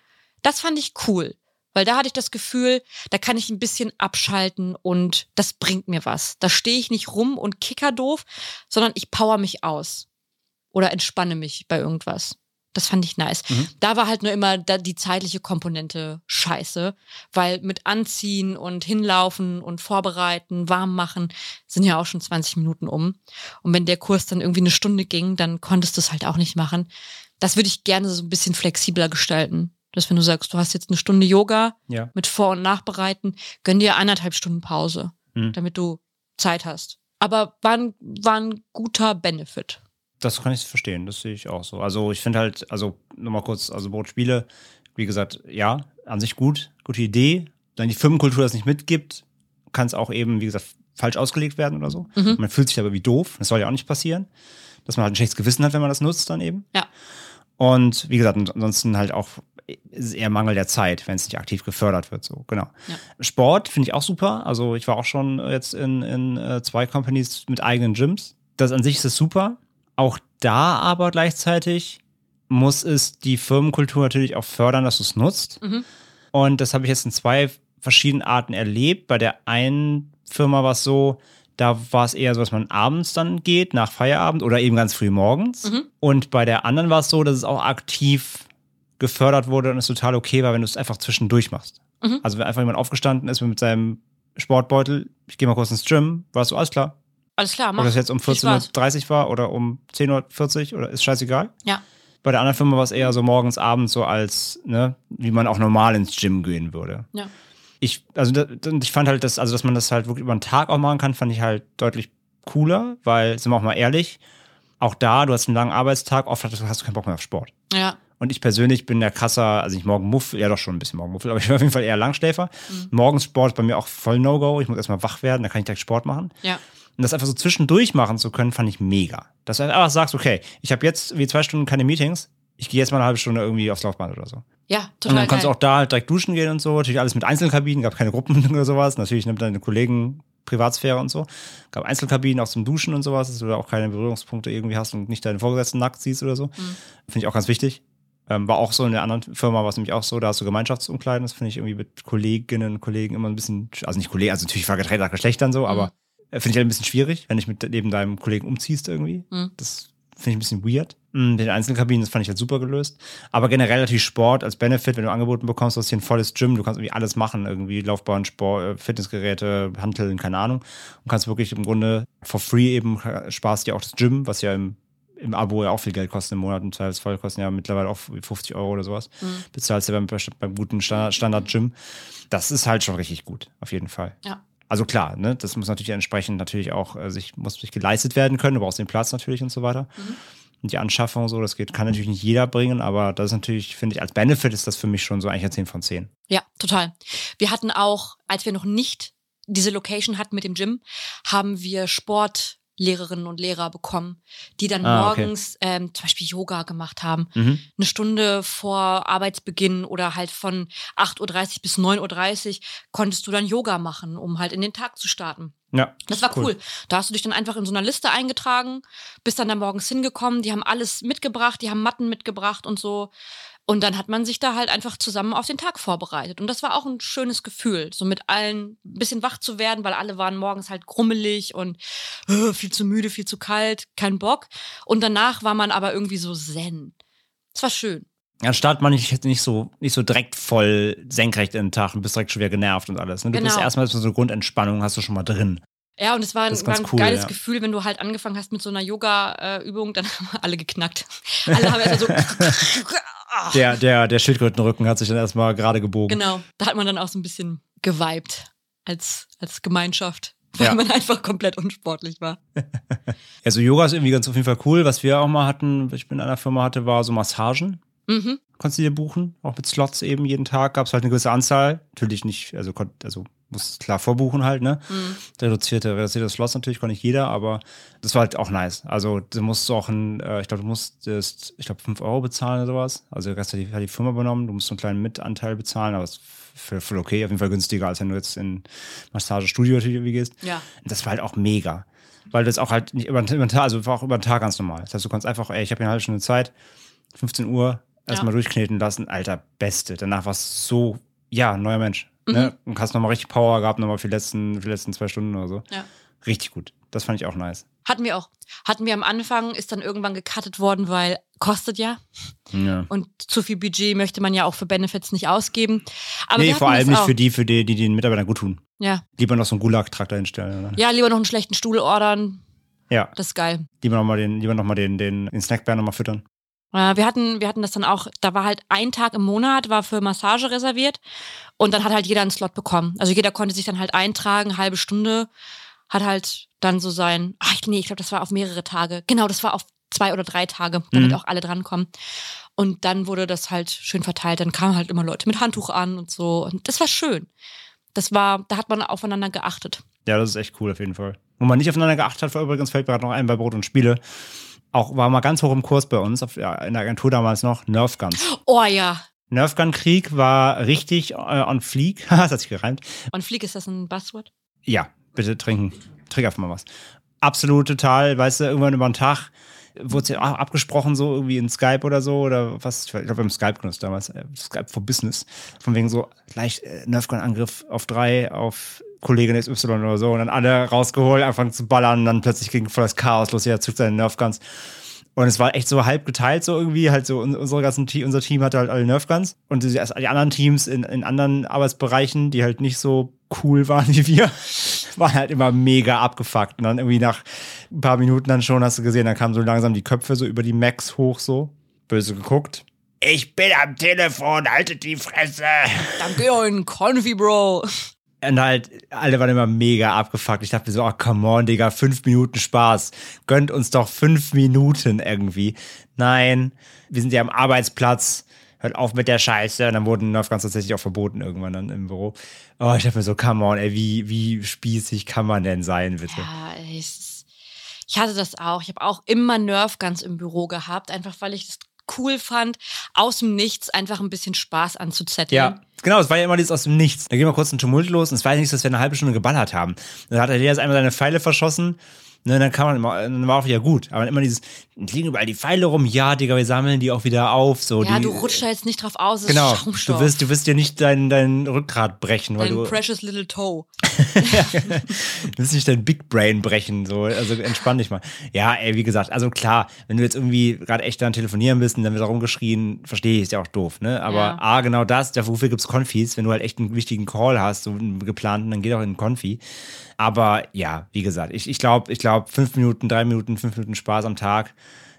Das fand ich cool, weil da hatte ich das Gefühl, da kann ich ein bisschen abschalten und das bringt mir was. Da stehe ich nicht rum und kicker doof, sondern ich power mich aus oder entspanne mich bei irgendwas. Das fand ich nice. Mhm. Da war halt nur immer die zeitliche Komponente scheiße, weil mit Anziehen und hinlaufen und vorbereiten, warm machen, sind ja auch schon 20 Minuten um. Und wenn der Kurs dann irgendwie eine Stunde ging, dann konntest du es halt auch nicht machen. Das würde ich gerne so ein bisschen flexibler gestalten. Dass wenn du sagst, du hast jetzt eine Stunde Yoga Ja. mit Vor- und Nachbereiten, gönn dir anderthalb Stunden Pause, Mhm. damit du Zeit hast. Aber war ein, war ein guter Benefit. Das kann ich verstehen, das sehe ich auch so. Also ich finde halt, also nochmal kurz, also Brotspiele, wie gesagt, ja, an sich gut, gute Idee. Wenn die Firmenkultur das nicht mitgibt, kann es auch eben, wie gesagt, falsch ausgelegt werden oder so. Mhm. Man fühlt sich aber wie doof, das soll ja auch nicht passieren. Dass man halt ein schlechtes Gewissen hat, wenn man das nutzt dann eben. Ja. Und wie gesagt, ansonsten halt auch ist eher Mangel der Zeit, wenn es nicht aktiv gefördert wird. So, genau. Ja. Sport finde ich auch super. Also ich war auch schon jetzt in, in äh, zwei Companies mit eigenen Gyms. Das an sich ist es super. Auch da aber gleichzeitig muss es die Firmenkultur natürlich auch fördern, dass du es nutzt. Mhm. Und das habe ich jetzt in zwei verschiedenen Arten erlebt. Bei der einen Firma war es so, da war es eher so, dass man abends dann geht, nach Feierabend oder eben ganz früh morgens. Mhm. Und bei der anderen war es so, dass es auch aktiv gefördert wurde und es total okay war, wenn du es einfach zwischendurch machst. Mhm. Also wenn einfach jemand aufgestanden ist mit seinem Sportbeutel, ich gehe mal kurz ins Gym, war es so, alles klar. Alles klar, mach. Ob das jetzt um Viel Spaß. 14.30 Uhr war oder um 10.40 Uhr oder ist scheißegal. Ja. Bei der anderen Firma war es eher so morgens, abends so als, ne, wie man auch normal ins Gym gehen würde. Ja. Ich, also ich fand halt das, also dass man das halt wirklich über den Tag auch machen kann, fand ich halt deutlich cooler, weil, sind wir auch mal ehrlich, auch da, du hast einen langen Arbeitstag, oft hast du keinen Bock mehr auf Sport. Ja. Und ich persönlich bin der krasser, also nicht Morgenmuffel, ja doch schon ein bisschen Morgenmuffel, aber ich bin auf jeden Fall eher Langschläfer. Mhm. Morgens Sport ist bei mir auch voll No-Go. Ich muss erstmal wach werden, dann kann ich direkt Sport machen. Ja. Und das einfach so zwischendurch machen zu können, fand ich mega. Dass du einfach sagst, okay, ich habe jetzt wie zwei Stunden keine Meetings, ich gehe jetzt mal eine halbe Stunde irgendwie aufs Laufband oder so. Ja, Und total dann kannst du auch da halt direkt duschen gehen und so. Natürlich alles mit Einzelkabinen, gab keine Gruppen <laughs> oder sowas. Natürlich nimmt deine Kollegen Privatsphäre und so. Gab Einzelkabinen auch zum Duschen und sowas, dass du da auch keine Berührungspunkte irgendwie hast und nicht deine Vorgesetzten nackt siehst oder so. Mhm. Finde ich auch ganz wichtig. Ähm, war auch so in der anderen Firma, war es nämlich auch so, da hast du Gemeinschaftsumkleiden. Das finde ich irgendwie mit Kolleginnen und Kollegen immer ein bisschen, also nicht Kollegen, also natürlich war getrennt nach Geschlechtern so, aber äh, finde ich halt ein bisschen schwierig, wenn du dich mit neben deinem Kollegen umziehst irgendwie. Mhm. Das finde ich ein bisschen weird. Mm, Den Einzelkabinen, das fand ich halt super gelöst. Aber generell natürlich Sport als Benefit, wenn du angeboten bekommst, du hast hier ein volles Gym, du kannst irgendwie alles machen, irgendwie Laufbahn, Sport, äh, Fitnessgeräte, Hanteln, keine Ahnung. Und kannst wirklich im Grunde for free eben äh, sparst dir auch das Gym, was ja im, im Abo ja auch viel Geld kostet im Monat. Im Zweifelsfall kosten ja mittlerweile auch 50 Euro oder sowas. Mhm. Bezahlst du beim, beim guten Standard- Standard-Gym. Das ist halt schon richtig gut, auf jeden Fall. Ja. Also klar, ne, das muss natürlich entsprechend natürlich auch äh, sich, muss sich geleistet werden können, du brauchst den Platz natürlich und so weiter. Mhm. Und die Anschaffung so, das geht, kann natürlich nicht jeder bringen, aber das ist natürlich, finde ich, als Benefit ist das für mich schon so eigentlich ein 10 von 10. Ja, total. Wir hatten auch, als wir noch nicht diese Location hatten mit dem Gym, haben wir Sportlehrerinnen und Lehrer bekommen, die dann Ah, okay. morgens ähm, zum Beispiel Yoga gemacht haben. Mhm. Eine Stunde vor Arbeitsbeginn oder halt von 8.30 Uhr bis 9.30 Uhr konntest du dann Yoga machen, um halt in den Tag zu starten. Ja. Das war cool. Da hast du dich dann einfach in so einer Liste eingetragen, bist dann da morgens hingekommen, die haben alles mitgebracht, die haben Matten mitgebracht und so. Und dann hat man sich da halt einfach zusammen auf den Tag vorbereitet. Und das war auch ein schönes Gefühl, so mit allen ein bisschen wach zu werden, weil alle waren morgens halt grummelig und äh, viel zu müde, viel zu kalt, kein Bock. Und danach war man aber irgendwie so zen. Es war schön. Anstatt man nicht, nicht so nicht so direkt voll senkrecht in den Tag und bist direkt schon wieder genervt und alles. Ne? Du bist Genau. erstmal so eine Grundentspannung, hast du schon mal drin. Ja, und es war ein, war ein cool, geiles ja. Gefühl, wenn du halt angefangen hast mit so einer Yoga-Übung, dann haben <laughs> alle geknackt. Alle haben erst so. <laughs> Der, der, der Schildkrötenrücken hat sich dann erstmal gerade gebogen. genau, da hat man dann auch so ein bisschen geweibt als, als Gemeinschaft, weil Ja. man einfach komplett unsportlich war. <laughs> Also Yoga ist irgendwie ganz auf jeden Fall cool. Was wir auch mal hatten, was ich in einer Firma hatte, war so Massagen. Mhm. Konntest du dir buchen, auch mit Slots eben jeden Tag. Gab es halt eine gewisse Anzahl. Natürlich nicht, also, also musst klar vorbuchen halt, ne? Mhm. Reduzierte, reduzierte Slots natürlich konnte nicht jeder, aber das war halt auch nice. Also du musst auch ein, äh, ich glaube, du musstest, ich glaube, 5 Euro bezahlen oder sowas. Also der Rest hat die, hat die Firma übernommen, du musst so einen kleinen Mitanteil bezahlen, aber das ist voll, okay, auf jeden Fall günstiger, als wenn du jetzt in Massagestudio natürlich irgendwie gehst. Ja. Das war halt auch mega. Weil das auch halt nicht über, über den Tag, also war auch über den Tag ganz normal. Das heißt, du kannst einfach, ey, ich habe hier eine halbe Stunde Zeit, 15 Uhr, erstmal Ja. durchkneten lassen. Alter, Beste. Danach war es so, ja, neuer Mensch. Mhm. Ne? Und hast nochmal richtig Power gehabt, nochmal für die letzten, für die letzten zwei Stunden oder so. Ja. Richtig gut. Das fand ich auch nice. Hatten wir auch. Hatten wir am Anfang, ist dann irgendwann gecuttet worden, weil kostet ja. Ja. Und zu viel Budget möchte man ja auch für Benefits nicht ausgeben. Aber nee, vor allem nicht auch. für die, für die, die den Mitarbeitern gut tun. Ja. Lieber noch so einen Gulag-Traktor hinstellen. Oder? ja, lieber noch einen schlechten Stuhl ordern. Ja. Das ist geil. Lieber nochmal den, lieber noch mal den, den, den Snackbär nochmal füttern. Äh, Wir hatten, wir hatten das dann auch, da war halt ein Tag im Monat, war für Massage reserviert und dann hat halt jeder einen Slot bekommen. Also jeder konnte sich dann halt eintragen, halbe Stunde, hat halt dann so sein, ach nee, ich glaube, das war auf mehrere Tage. Genau, das war auf zwei oder drei Tage, damit Mhm. auch alle drankommen. Und dann wurde das halt schön verteilt. Dann kamen halt immer Leute mit Handtuch an und so. Und das war schön. Das war, da hat man aufeinander geachtet. Ja, das ist echt cool auf jeden Fall. Wo man nicht aufeinander geachtet hat, war übrigens fällt mir gerade noch ein bei Brot und Spiele. Auch war mal ganz hoch im Kurs bei uns, auf, ja, in der Agentur damals noch, Nerf Guns. Oh ja. Nerf Gun Krieg war richtig äh, on fleek. <laughs> das hat sich gereimt. Und Flieg, ist das ein Buzzword? Ja, bitte trinken. Trink einfach mal was. Absolut total, weißt du, irgendwann über den Tag wurde es ja auch abgesprochen, so irgendwie in Skype oder so, oder was, ich glaube, wir haben Skype genutzt damals, äh, Skype for Business, von wegen so leicht äh, Nerfgun-Angriff auf drei, auf Kollegin XY oder so, und dann alle rausgeholt, anfangen zu ballern, und dann plötzlich ging voll das Chaos los, jeder zückt seine Nerfguns. Und es war echt so halb geteilt, so irgendwie. Halt so, un- unsere ganzen unser Team hatte halt alle Nerfguns. Und die, die anderen Teams in, in anderen Arbeitsbereichen, die halt nicht so cool waren wie wir, <laughs> waren halt immer mega abgefuckt. Und dann irgendwie nach ein paar Minuten dann schon, hast du gesehen, dann kamen so langsam die Köpfe so über die Macs hoch, so. Böse geguckt. Ich bin am Telefon, haltet die Fresse. Danke, euren Confi, Bro. Und halt, alle waren immer mega abgefuckt. Ich dachte mir so, oh, come on, Digga, fünf Minuten Spaß. Gönnt uns doch fünf Minuten irgendwie. Nein, wir sind ja am Arbeitsplatz. Hört auf mit der Scheiße. Und dann wurden Nerfguns tatsächlich auch verboten irgendwann dann im Büro. Oh, ich dachte mir so, come on, ey, wie, wie spießig kann man denn sein, bitte? Ja, ist, ich hatte das auch. Ich habe auch immer Nerfguns im Büro gehabt, einfach weil ich das cool fand, aus dem Nichts einfach ein bisschen Spaß anzuzetteln. Ja, genau, es war ja immer dieses aus dem Nichts. Da ging mal kurz ein Tumult los und es war ja nicht so, dass wir eine halbe Stunde geballert haben. Dann hat Elias einmal seine Pfeile verschossen. Ne, dann kann man immer, dann war auch wieder gut. Aber immer dieses, liegen überall die Pfeile rum, ja, Digga, wir sammeln die auch wieder auf. So, Ja, die, du rutschst da jetzt nicht drauf aus, es Genau, ist Schaumstoff. du wirst, du wirst dir nicht dein, dein Rückgrat brechen, weil Dein du, precious little toe. <laughs> du wirst nicht dein Big Brain brechen. So, also entspann dich mal. Ja, ey, wie gesagt, also klar, wenn du jetzt irgendwie gerade echt dann telefonieren bist und dann wird da rumgeschrien, verstehe ich, ist ja auch doof, ne? Aber Ja. A, genau das, dafür gibt's Konfis, wenn du halt echt einen wichtigen Call hast, so einen geplanten, dann geht auch in den Konfi. Aber ja, wie gesagt, ich, ich glaube, ich glaube, fünf Minuten, drei Minuten, fünf Minuten Spaß am Tag,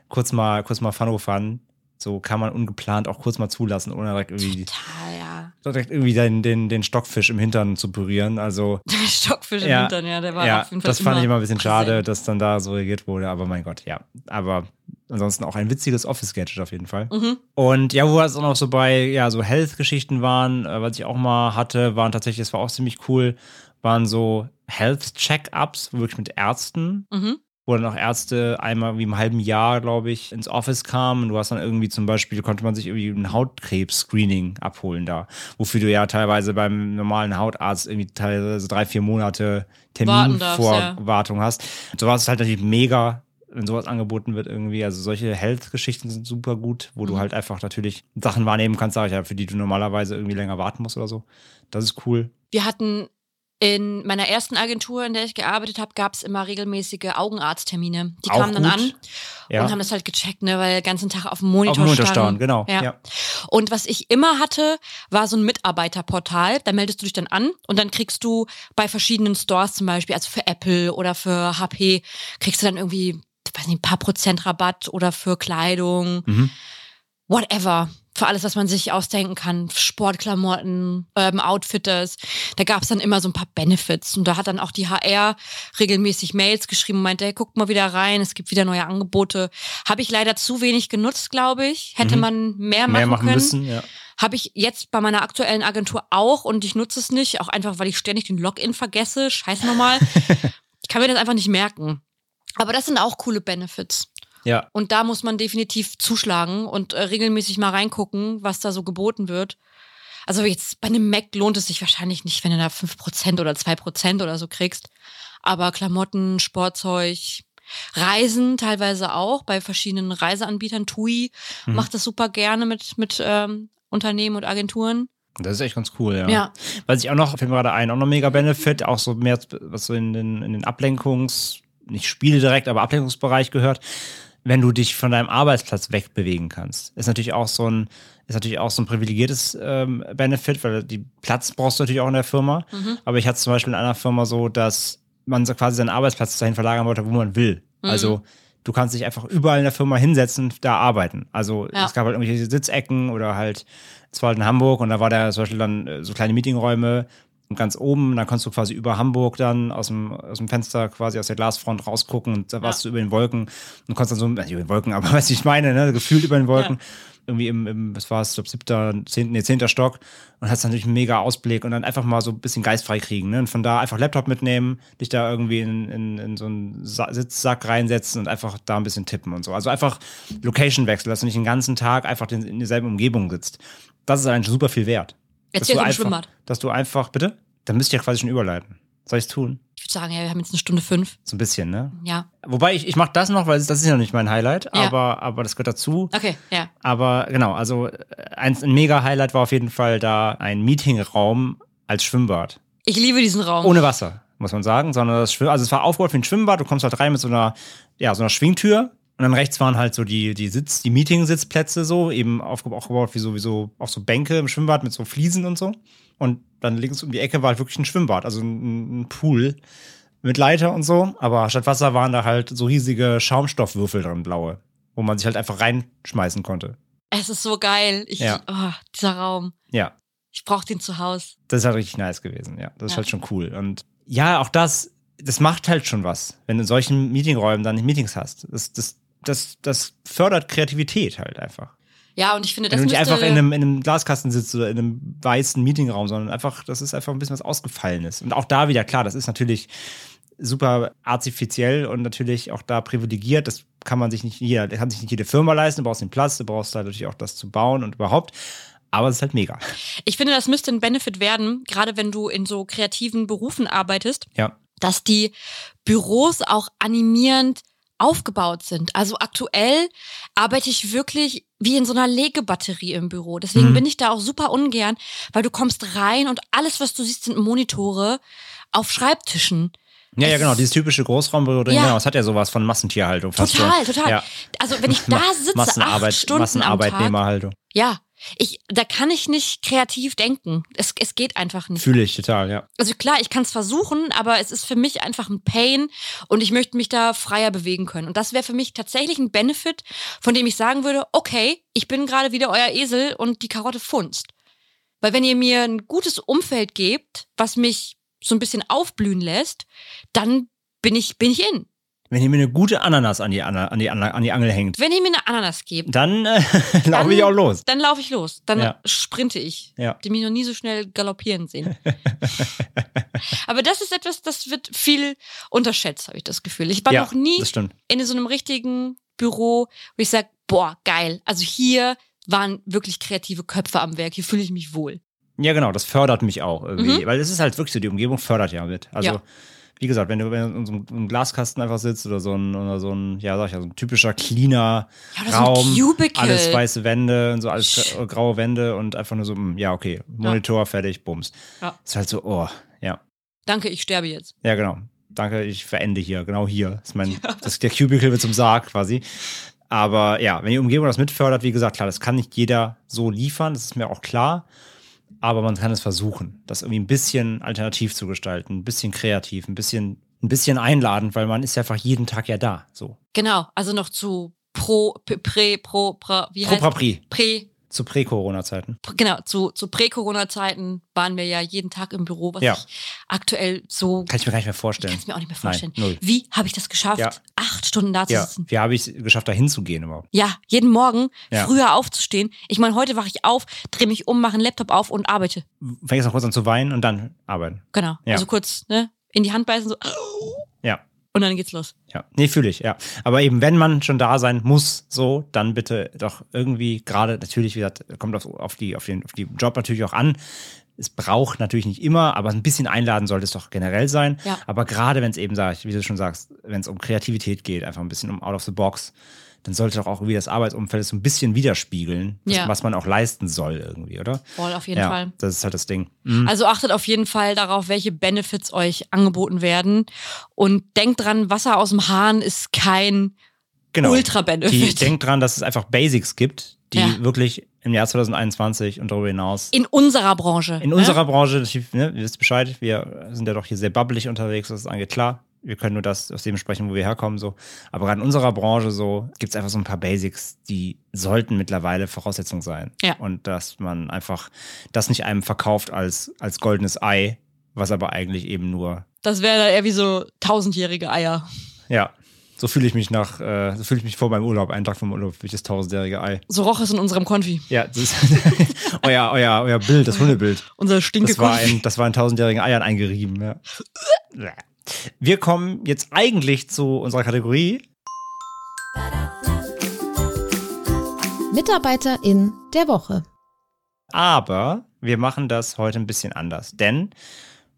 kurz mal, kurz mal Fano fahren. So kann man ungeplant auch kurz mal zulassen, ohne direkt irgendwie, Total, ja. direkt irgendwie den, den, den Stockfisch im Hintern zu pürieren. Also <laughs> Der Stockfisch im Ja. Hintern, ja, der war ja, auf jeden Fall das fand ich immer ein bisschen präsent. schade, dass dann da so reagiert wurde, aber mein Gott, ja. Aber ansonsten auch ein witziges Office-Gadget auf jeden Fall. Mhm. Und ja, wo wir jetzt auch noch so bei, ja, so Health-Geschichten waren, äh, was ich auch mal hatte, waren tatsächlich, das war auch ziemlich cool, waren so Health-Check-Ups, wirklich mit Ärzten, Mhm. wo dann auch Ärzte einmal wie im halben Jahr, glaube ich, ins Office kamen. Und du hast dann irgendwie zum Beispiel, konnte man sich irgendwie ein Hautkrebs-Screening abholen da. Wofür du ja teilweise beim normalen Hautarzt irgendwie teilweise drei, vier Monate Terminvorwartung hast. Und sowas ist halt natürlich mega, wenn sowas angeboten wird irgendwie. Also solche Health-Geschichten sind super gut, wo du halt einfach natürlich Sachen wahrnehmen kannst, sag ich ja, für die du normalerweise irgendwie länger warten musst oder so. Das ist cool. Wir hatten in meiner ersten Agentur, in der ich gearbeitet habe, gab es immer regelmäßige Augenarzttermine. Die Auch kamen dann gut. an Ja. und haben das halt gecheckt, ne, weil den ganzen Tag auf dem Monitor, Auf dem Monitor starren. starren, genau, Ja. ja. Und was ich immer hatte, war so ein Mitarbeiterportal. Da meldest du dich dann an und dann kriegst du bei verschiedenen Stores zum Beispiel, also für Apple oder für HP, kriegst du dann irgendwie, ich weiß nicht, ein paar Prozent Rabatt oder für Kleidung, Mhm. whatever. Für alles, was man sich ausdenken kann. Sportklamotten, Urban Outfitters. Da gab es dann immer so ein paar Benefits. Und da hat dann auch die HR regelmäßig Mails geschrieben und meinte, hey, guckt mal wieder rein, es gibt wieder neue Angebote. Habe ich leider zu wenig genutzt, glaube ich. Hätte Mhm. man mehr machen, Mehr machen können. müssen, ja. Habe ich jetzt bei meiner aktuellen Agentur auch und ich nutze es nicht, auch einfach, weil ich ständig den Login vergesse. Scheiße nochmal. <laughs> ich kann mir das einfach nicht merken. Aber das sind auch coole Benefits. Ja, Und da muss man definitiv zuschlagen und äh, regelmäßig mal reingucken, was da so geboten wird. Also jetzt bei einem Mac lohnt es sich wahrscheinlich nicht, wenn du da 5% oder 2% oder so kriegst. Aber Klamotten, Sportzeug, Reisen teilweise auch bei verschiedenen Reiseanbietern. TUI Mhm. macht das super gerne mit, mit ähm, Unternehmen und Agenturen. das ist echt ganz cool, ja. Ja. Was ich auch noch, fällt mir gerade ein, auch noch mega Benefit, auch so mehr, was so in den, in den Ablenkungs, nicht Spiele direkt, aber Ablenkungsbereich gehört, wenn du dich von deinem Arbeitsplatz wegbewegen kannst. Ist natürlich auch so ein, ist natürlich auch so ein privilegiertes ähm, Benefit, weil die Platz brauchst du natürlich auch in der Firma. Aber ich hatte zum Beispiel in einer Firma so, dass man so quasi seinen Arbeitsplatz dahin verlagern wollte, wo man will. Also du kannst dich einfach überall in der Firma hinsetzen und da arbeiten. Also Ja. es gab halt irgendwelche Sitzecken oder halt, es war halt in Hamburg und da war da zum Beispiel dann äh, so kleine Meetingräume ganz oben, dann konntest du quasi über Hamburg dann aus dem, aus dem Fenster quasi aus der Glasfront rausgucken und da warst du über den Wolken und konntest dann so, äh, über den Wolken, <laughs> aber weißt du, ich meine, ne, gefühlt über den Wolken. Irgendwie im, im, was war es, ich glaube, siebter, zehnter, nee, zehnter Stock und hast natürlich einen mega Ausblick und dann einfach mal so ein bisschen geistfrei kriegen, ne? Und von da einfach Laptop mitnehmen, dich da irgendwie in, in, in so einen Sa Sitzsack reinsetzen und einfach da ein bisschen tippen und so. Also einfach Location-Wechsel, dass du nicht den ganzen Tag einfach in derselben Umgebung sitzt. Das ist eigentlich super viel wert. Dass Erzähl du vom einfach, Schwimmbad. Dass du einfach, bitte? Dann müsst ihr ja quasi schon überleiten. Soll ich es tun? Ich würde sagen, ja, wir haben jetzt eine Stunde fünf. So ein bisschen, ne? Ja. Wobei ich, ich mache das noch, weil das ist ja noch nicht mein Highlight, Ja. aber, aber das gehört dazu. Okay, ja. Aber genau, also äh, ein, ein Mega-Highlight war auf jeden Fall da ein Meetingraum als Schwimmbad. Ich liebe diesen Raum. Ohne Wasser, muss man sagen, sondern das Schwimm also es war aufgebaut wie ein Schwimmbad, du kommst halt rein mit so einer, ja, so einer Schwingtür und dann rechts waren halt so die, die Sitz, die Meeting-Sitzplätze so, eben aufge- aufgebaut wie so, wie so, auch so Bänke im Schwimmbad mit so Fliesen und so. Und dann links um die Ecke war halt wirklich ein Schwimmbad, also ein, ein Pool mit Leiter und so. Aber statt Wasser waren da halt so riesige Schaumstoffwürfel drin, blaue, wo man sich halt einfach reinschmeißen konnte. Es ist so geil. Ich, Ja. oh, dieser Raum. Ja, Ich brauche den zu Hause. das ist halt richtig nice gewesen, ja. Das ist Ja. halt schon cool. Und ja, auch das, das macht halt schon was, wenn du in solchen Meetingräumen dann Meetings hast. Das, das, das, das fördert Kreativität halt einfach. Ja, und ich finde, Wenn das du nicht einfach in einem, in einem Glaskasten sitzt oder in einem weißen Meetingraum, sondern einfach, das ist einfach ein bisschen was Ausgefallenes. Und auch da wieder, klar, das ist natürlich super artifiziell und natürlich auch da privilegiert. Das kann man sich nicht jeder, kann sich nicht jede Firma leisten. Du brauchst den Platz, du brauchst da natürlich auch das zu bauen und überhaupt. Aber es ist halt mega. ich finde, das müsste ein Benefit werden, gerade wenn du in so kreativen Berufen arbeitest, Ja. dass die Büros auch animierend aufgebaut sind. Also aktuell arbeite ich wirklich wie in so einer Legebatterie im Büro. Deswegen Mhm. bin ich da auch super ungern, weil du kommst rein und alles, was du siehst, sind Monitore auf Schreibtischen. Ja, ja, Es- genau, dieses typische Großraumbüro Ja. genau, es hat ja sowas von Massentierhaltung fast Total, schon. total. Ja. Also wenn ich <laughs> da sitze, Massenarbeit, acht Stunden am Tag, Massenarbeitnehmerhaltung. ja, ich, da kann ich nicht kreativ denken. Es, es geht einfach nicht. Fühle ich total, ja. Also klar, ich kann es versuchen, aber es ist für mich einfach ein Pain und ich möchte mich da freier bewegen können. Und das wäre für mich tatsächlich ein Benefit, von dem ich sagen würde, okay, ich bin gerade wieder euer Esel und die Karotte funzt. Weil wenn ihr mir ein gutes Umfeld gebt, was mich so ein bisschen aufblühen lässt, dann bin ich, bin ich in. Wenn ihr mir eine gute Ananas an die, an die, an die Angel hängt, Wenn ihr mir eine Ananas gebt, dann äh, <laughs> laufe ich auch los. dann laufe ich los. Dann Ja. sprinte ich. Ja. Die mich noch nie so schnell galoppieren sehen. <laughs> Aber das ist etwas, das wird viel unterschätzt, habe ich das Gefühl. Ich war ja, noch nie in so einem richtigen Büro, wo ich sage, boah, geil. Also hier waren wirklich kreative Köpfe am Werk. Hier fühle ich mich wohl. Ja, genau, das fördert mich auch irgendwie. Mhm. Weil es ist halt wirklich so, die Umgebung fördert ja mit. Also, Ja. Wie gesagt, wenn du in so einem- Glaskasten einfach sitzt oder so ein, oder so ein, ja, sag ich ja, so ein typischer cleaner Ja, so Raum, Cubicle. alles weiße Wände und so alles gra- graue Wände und einfach nur so, mm, ja, okay, Monitor, fertig, bums. Ja. Ist halt so, oh, ja. Danke, ich sterbe jetzt. Ja, genau. danke, ich verende hier, genau hier. Das ist mein, <laughs> das, der Cubicle wird zum Sarg quasi. Aber ja, wenn die Umgebung das mitfördert, wie gesagt, klar, das kann nicht jeder so liefern, das ist mir auch klar. Aber man kann es versuchen, das irgendwie ein bisschen alternativ zu gestalten, ein bisschen kreativ, ein bisschen, ein bisschen einladend, weil man ist ja einfach jeden Tag ja da. So. Genau, also noch zu pro, prä, pro, pra, wie Pro heißt Prapri, Prä, zu Prä-Corona-Zeiten. genau, zu, zu Prä-Corona-Zeiten waren wir ja jeden Tag im Büro, was Ja. ich aktuell so Kann ich mir gar nicht mehr vorstellen. kann es mir auch nicht mehr Nein, vorstellen. null. Wie habe ich das geschafft, Ja. acht Stunden da zu Ja, sitzen? wie habe ich es geschafft, da hinzugehen überhaupt? Ja, jeden Morgen früher aufzustehen. Ich meine, heute wache ich auf, drehe mich um, mache einen Laptop auf und arbeite. Fängst noch kurz an zu weinen und dann arbeiten. Genau. Also kurz, ne, in die Hand beißen, so. Und dann geht's los. Ja, nee, fühle ich, ja. Aber eben, wenn man schon da sein muss, so, dann bitte doch irgendwie gerade, natürlich, wie gesagt, kommt auf, auf, die, auf, den, auf die Job natürlich auch an. Es braucht natürlich nicht immer, aber ein bisschen einladen sollte es doch generell sein. Ja. Aber gerade wenn es eben, sag ich, wie du schon sagst, wenn es um Kreativität geht, einfach ein bisschen um out of the box, dann sollte doch auch irgendwie das Arbeitsumfeld so ein bisschen widerspiegeln, was, Ja. was man auch leisten soll irgendwie, oder? Voll, auf jeden ja, Fall. das ist halt das Ding. Mhm. Also achtet auf jeden Fall darauf, welche Benefits euch angeboten werden. Und denkt dran, Wasser aus dem Hahn ist kein Genau. Ultra-Benefit. Denkt dran, dass es einfach Basics gibt, die Ja. wirklich im Jahr 2021 und darüber hinaus in unserer Branche. In ne? unserer Branche, das- ne, ihr wisst Bescheid, wir sind ja doch hier sehr bubbelig unterwegs, was es angeht. Klar, wir können nur das aus dem sprechen, wo wir herkommen, so. Aber gerade in unserer Branche so gibt es einfach so ein paar Basics, die sollten mittlerweile Voraussetzung sein. Ja. Und dass man einfach das nicht einem verkauft als, als goldenes Ei, was aber eigentlich eben nur, Das wäre eher wie so tausendjährige Eier. ja, so fühle ich mich nach, äh, so fühle ich mich vor meinem Urlaub, einen Tag vom Urlaub, wie das tausendjährige Ei. So roch es in unserem Konfi. Ja, das ist <laughs> euer, euer, euer Bild, das Hundebild. Unser stinke Das war ein, das war in tausendjährigen Eiern eingerieben, ja. <laughs> Wir kommen jetzt eigentlich zu unserer Kategorie. Mitarbeiterin der Woche. Aber wir machen das heute ein bisschen anders. Denn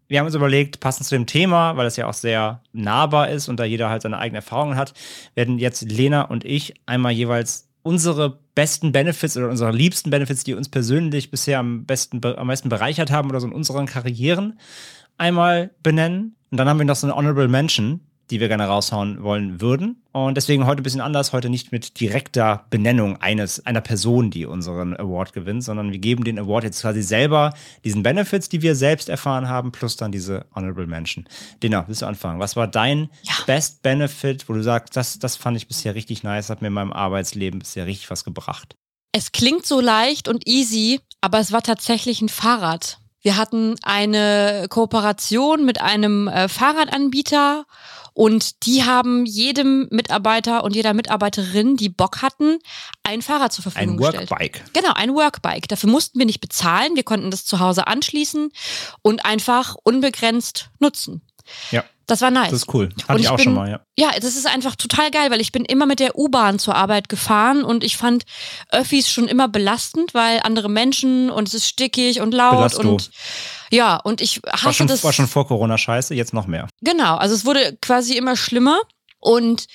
wir haben uns überlegt, passend zu dem Thema, weil es ja auch sehr nahbar ist und da jeder halt seine eigenen Erfahrungen hat, werden jetzt Lena und ich einmal jeweils unsere besten Benefits oder unsere liebsten Benefits, die uns persönlich bisher am besten am meisten bereichert haben oder so in unseren Karrieren einmal benennen. Und dann haben wir noch so eine Honorable Mention, die wir gerne raushauen wollen würden. Und deswegen heute ein bisschen anders, heute nicht mit direkter Benennung eines, einer Person, die unseren Award gewinnt, sondern wir geben den Award jetzt quasi selber diesen Benefits, die wir selbst erfahren haben, plus dann diese Honorable Mention. Dina, willst du anfangen? Was war dein Ja. Best Benefit, wo du sagst, das, das fand ich bisher richtig nice, hat mir in meinem Arbeitsleben bisher richtig was gebracht? Es klingt so leicht und easy, aber es war tatsächlich ein Fahrrad. Wir hatten eine Kooperation mit einem äh, Fahrradanbieter und die haben jedem Mitarbeiter und jeder Mitarbeiterin, die Bock hatten, ein Fahrrad zur Verfügung Ein gestellt. Workbike. Genau, ein Workbike. Dafür mussten wir nicht bezahlen. Wir konnten das zu Hause anschließen und einfach unbegrenzt nutzen. Ja, Das war nice. das ist cool. Hatte Und ich ich auch bin- schon mal, ja. Ja, das ist einfach total geil, weil ich bin immer mit der U-Bahn zur Arbeit gefahren und ich fand Öffis schon immer belastend, weil andere Menschen und es ist stickig und laut Belasto. und ja, und ich War hasse schon, das. war schon vor Corona scheiße, jetzt noch mehr. Genau, also es wurde quasi immer schlimmer und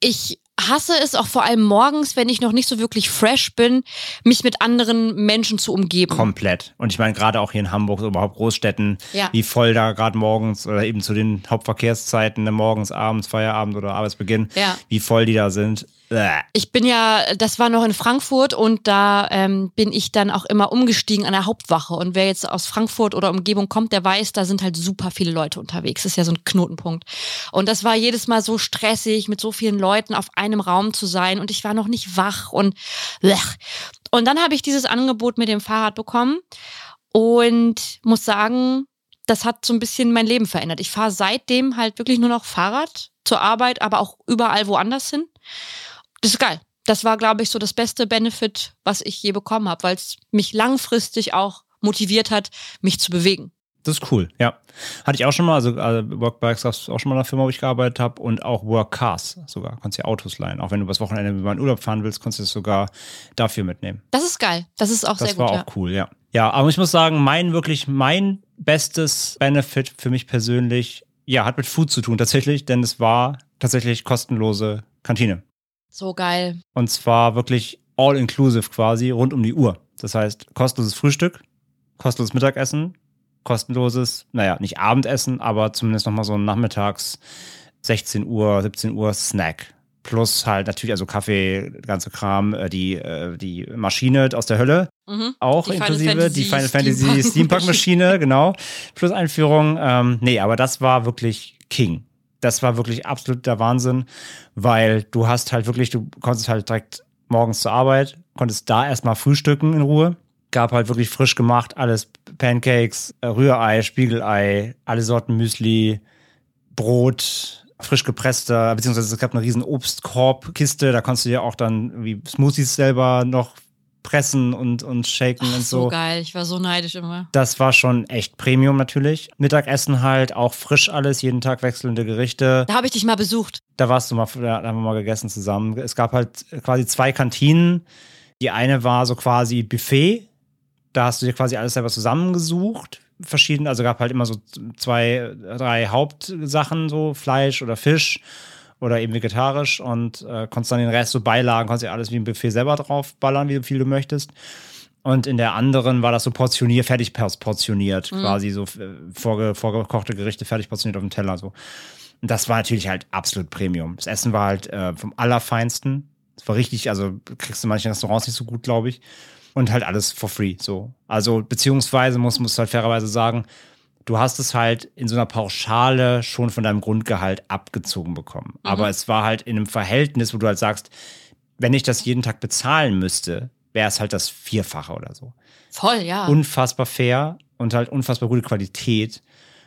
ich hasse es auch vor allem morgens, wenn ich noch nicht so wirklich fresh bin, mich mit anderen Menschen zu umgeben. Komplett. Und ich meine, gerade auch hier in Hamburg, so überhaupt Großstädten, Ja. wie voll da gerade morgens oder eben zu den Hauptverkehrszeiten, ne, morgens, abends, Feierabend oder Arbeitsbeginn, Ja. wie voll die da sind. Ich bin ja, das war noch in Frankfurt und da ähm, bin ich dann auch immer umgestiegen an der Hauptwache. Und wer jetzt aus Frankfurt oder Umgebung kommt, der weiß, da sind halt super viele Leute unterwegs. Das ist ja so ein Knotenpunkt. Und das war jedes Mal so stressig, mit so vielen Leuten auf einem Raum zu sein. Und ich war noch nicht wach und blech. Und dann habe ich dieses Angebot mit dem Fahrrad bekommen und muss sagen, das hat so ein bisschen mein Leben verändert. Ich fahre seitdem halt wirklich nur noch Fahrrad zur Arbeit, aber auch überall woanders hin. Das ist geil. Das war, glaube ich, so das beste Benefit, was ich je bekommen habe, weil es mich langfristig auch motiviert hat, mich zu bewegen. Das ist cool, ja. Hatte ich auch schon mal, also äh, Workbikes gab es auch schon mal in einer Firma, wo ich gearbeitet habe und auch Workcars sogar. Konntest ja Autos leihen. Auch wenn du übers Wochenende mal in Urlaub fahren willst, konntest du es sogar dafür mitnehmen. Das ist geil. Das ist auch Das sehr war gut. auch cool, ja. Ja, aber ich muss sagen, mein wirklich, mein bestes Benefit für mich persönlich, ja, hat mit Food zu tun tatsächlich, denn es war tatsächlich kostenlose Kantine. So geil. Und zwar wirklich all-inclusive quasi, rund um die Uhr. Das heißt, kostenloses Frühstück, kostenloses Mittagessen, kostenloses, naja, nicht Abendessen, aber zumindest nochmal so ein nachmittags 16 Uhr, 17 Uhr Snack. Plus halt natürlich, also Kaffee, ganze Kram, äh, die, äh, die Maschine aus der Hölle. Mhm. Auch Die Final inklusive Fantasy die Final Fantasy Steampunk- Steampunk-Maschine, genau. Plus Einführung. Ähm, nee, aber das war wirklich King. Das war wirklich absoluter Wahnsinn, weil du hast halt wirklich, du konntest halt direkt morgens zur Arbeit, konntest da erstmal frühstücken in Ruhe. Gab halt wirklich frisch gemacht, alles Pancakes, äh, Rührei, Spiegelei, alle Sorten Müsli, Brot, frisch gepresster, beziehungsweise es gab eine riesen Obstkorbkiste, da konntest du dir auch dann irgendwie Smoothies selber noch pressen und, und shaken Ach, und so so. geil. Ich war so neidisch immer. Das war schon echt Premium natürlich. Mittagessen halt, auch frisch alles, jeden Tag wechselnde Gerichte. Da habe ich dich mal besucht. Da warst du mal, da haben wir mal gegessen zusammen. Es gab halt quasi zwei Kantinen. Die eine war so quasi Buffet. Da hast du dir quasi alles selber zusammengesucht. Verschieden, also gab halt immer so zwei, drei Hauptsachen, so Fleisch oder Fisch oder eben vegetarisch und äh, konntest dann den Rest so Beilagen, konntest dir alles wie ein Buffet selber draufballern, wie viel du möchtest. Und in der anderen war das so portioniert, fertig portioniert, quasi so äh, vorge vorgekochte Gerichte fertig portioniert auf dem Teller so. Und das war natürlich halt absolut Premium. Das Essen war halt äh, vom Allerfeinsten. Es war richtig, also kriegst du in manchen Restaurants nicht so gut, glaube ich. Und halt alles for free, so. Also, beziehungsweise muss, muss halt fairerweise sagen, du hast es halt in so einer Pauschale schon von deinem Grundgehalt abgezogen bekommen. Aber es war halt in einem Verhältnis, wo du halt sagst, wenn ich das jeden Tag bezahlen müsste, wäre es halt das Vierfache oder so Voll, ja. unfassbar fair und halt unfassbar gute Qualität.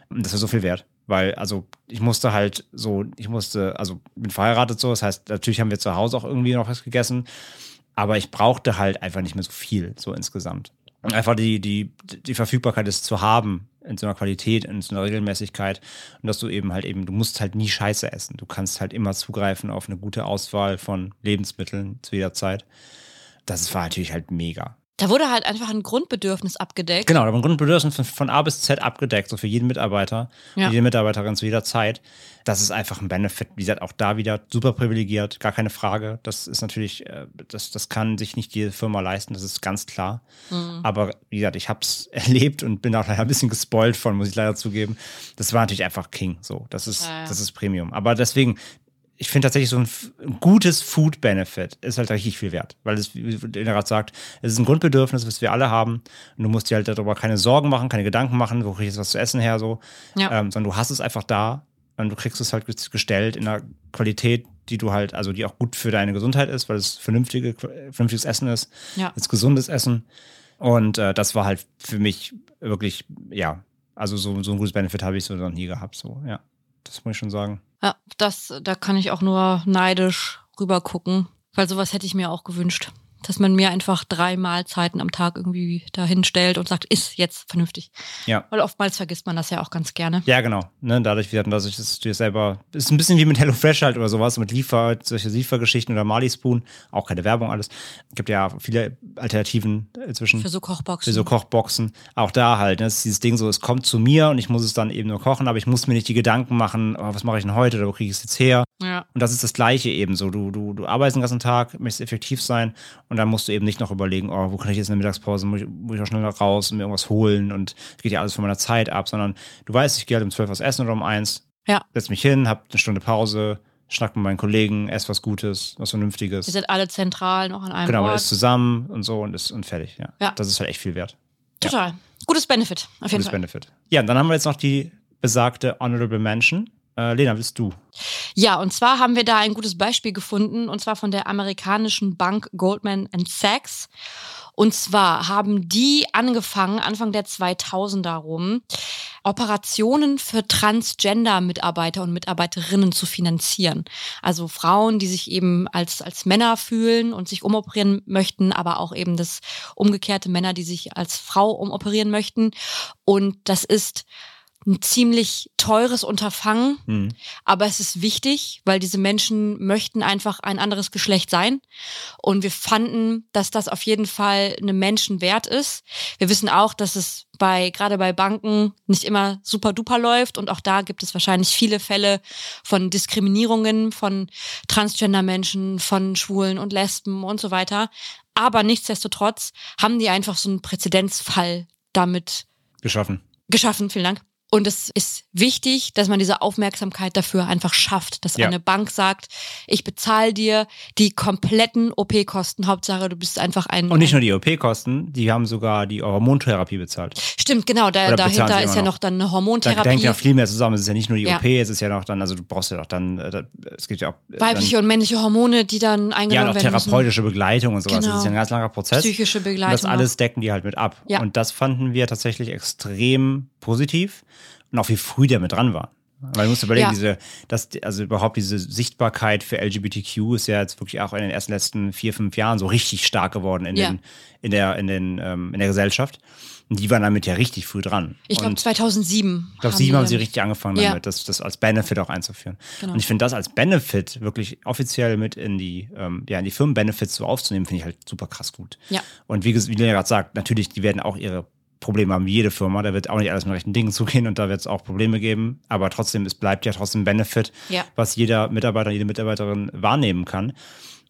Und das war so viel wert. Weil, also, ich musste halt so, ich musste, also, bin verheiratet so, das heißt, natürlich haben wir zu Hause auch irgendwie noch was gegessen, aber ich brauchte halt einfach nicht mehr so viel, so insgesamt. Und einfach die, die, die Verfügbarkeit ist zu haben, in so einer Qualität, in so einer Regelmäßigkeit und dass du eben halt eben, du musst halt nie Scheiße essen. Du kannst halt immer zugreifen auf eine gute Auswahl von Lebensmitteln zu jeder Zeit. Das war natürlich halt mega. Da wurde halt einfach ein Grundbedürfnis abgedeckt. Genau, da war ein Grundbedürfnis von, von A bis Z abgedeckt, so für jeden Mitarbeiter, Ja. jede Mitarbeiterin zu jeder Zeit. Das ist einfach ein Benefit. Wie gesagt, auch da wieder super privilegiert, gar keine Frage. Das ist natürlich, äh, das, das kann sich nicht jede Firma leisten, das ist ganz klar. Mhm. Aber wie gesagt, ich habe es <laughs> erlebt und bin auch leider ein bisschen gespoilt von, muss ich leider zugeben. Das war natürlich einfach King. So, das ist, Ja, ja. das ist Premium. Aber deswegen, ich finde tatsächlich so ein, ein gutes Food-Benefit ist halt richtig viel wert, weil es, wie der gerade sagt, es ist ein Grundbedürfnis, was wir alle haben. Und du musst dir halt darüber keine Sorgen machen, keine Gedanken machen, wo kriege ich jetzt was zu essen her, so. Ja. Ähm, sondern du hast es einfach da und du kriegst es halt ges- gestellt in einer Qualität, die du halt, also die auch gut für deine Gesundheit ist, weil es vernünftige, vernünftiges Essen ist, Ja. es ist gesundes Essen. Und äh, das war halt für mich wirklich, ja, also so, so ein gutes Benefit habe ich so noch nie gehabt, so, ja. Das muss ich schon sagen. Ja, das, da kann ich auch nur neidisch rüber gucken, weil sowas hätte ich mir auch gewünscht. Dass man mir einfach drei Mahlzeiten am Tag irgendwie dahin stellt und sagt, ist jetzt vernünftig. Ja. Weil oftmals vergisst man das ja auch ganz gerne. Ja, genau. Ne, dadurch, wie dass ich das dir selber. Ist ein bisschen wie mit HelloFresh halt oder sowas, mit Liefer, solche Liefergeschichten oder Mali Spoon. Auch keine Werbung, alles. Gibt ja viele Alternativen inzwischen. Für so Kochboxen. Für so Kochboxen. Auch da halt. Ne, das ist dieses Ding so, es kommt zu mir und ich muss es dann eben nur kochen, aber ich muss mir nicht die Gedanken machen, oh, was mache ich denn heute oder wo kriege ich es jetzt her? ja. Und das ist das Gleiche eben so. Du, du, du arbeitest den ganzen Tag, möchtest effektiv sein und dann musst du eben nicht noch überlegen, oh, wo kann ich jetzt in der Mittagspause, muss ich, muss ich auch schnell raus und mir irgendwas holen und es geht ja alles von meiner Zeit ab, sondern du weißt, ich gehe halt um 12 was essen oder um eins, Ja. setz mich hin, hab eine Stunde Pause, schnack mit meinen Kollegen, ess was Gutes, was Vernünftiges. Wir sind alle zentral noch an einem Genau, Ort. ist zusammen und so und ist und fertig, ja. Ja. Das ist halt echt viel wert. Total. Gutes Benefit, auf jeden Gutes Fall. Benefit. Ja, und dann haben wir jetzt noch die besagte Honorable Mention. Äh, Lena, willst du? Ja, und zwar haben wir da ein gutes Beispiel gefunden, und zwar von der amerikanischen Bank Goldman Sachs. Und zwar haben die angefangen, Anfang der 2000er rum, Operationen für Transgender-Mitarbeiter und Mitarbeiterinnen zu finanzieren. Also Frauen, die sich eben als, als Männer fühlen und sich umoperieren möchten, aber auch eben das umgekehrte Männer, die sich als Frau umoperieren möchten. Und das ist ein ziemlich teures Unterfangen, Hm. aber es ist wichtig, weil diese Menschen möchten einfach ein anderes Geschlecht sein. Und wir fanden, dass das auf jeden Fall eine Menschen wert ist. Wir wissen auch, dass es bei, gerade bei Banken nicht immer super duper läuft. Und auch da gibt es wahrscheinlich viele Fälle von Diskriminierungen von Transgender-Menschen, von Schwulen und Lesben und so weiter. Aber nichtsdestotrotz haben die einfach so einen Präzedenzfall damit Geschaffen. geschaffen, vielen Dank. Und es ist wichtig, dass man diese Aufmerksamkeit dafür einfach schafft, dass Ja. eine Bank sagt, ich bezahle dir die kompletten OP-Kosten. Hauptsache, du bist einfach ein. Und nicht nur die OP-Kosten, die haben sogar die Hormontherapie bezahlt. Stimmt, genau. Da, dahinter ist ja noch. noch dann eine Hormontherapie. da hängt ja viel mehr zusammen. Es ist ja nicht nur die Ja. OP, es ist ja noch dann, also du brauchst ja auch dann, äh, da, es gibt ja auch äh, weibliche und männliche Hormone, die dann dann, eingenommen ja, auch werden müssen. therapeutische Begleitung und sowas. Das Genau. ist ja ein ganz langer Prozess. Psychische Und das Begleitung. alles decken die halt mit ab. Ja. Und das fanden wir tatsächlich extrem positiv und auch wie früh der mit dran war. Weil du musst überlegen, Ja. diese, das, also überhaupt diese Sichtbarkeit für LGBTQ ist ja jetzt wirklich auch in den ersten letzten vier, fünf Jahren so richtig stark geworden in, Ja. den, in, der, in, den, ähm, in der Gesellschaft. Und die waren damit ja richtig früh dran. Ich glaube Und 2007. ich glaube, sieben haben sie richtig angefangen Ja. damit, das, das als Benefit auch einzuführen. Genau. Und ich finde das als Benefit wirklich offiziell mit in die, ähm, ja, in die Firmenbenefits so aufzunehmen, finde ich halt super krass gut. Ja. Und wie, wie Lena gerade sagt, natürlich, die werden auch ihre Probleme haben, wie jede Firma. Da wird auch nicht alles mit rechten Dingen zugehen und da wird es auch Probleme geben. Aber trotzdem, es bleibt ja trotzdem Benefit, Ja. was jeder Mitarbeiter, jede Mitarbeiterin wahrnehmen kann.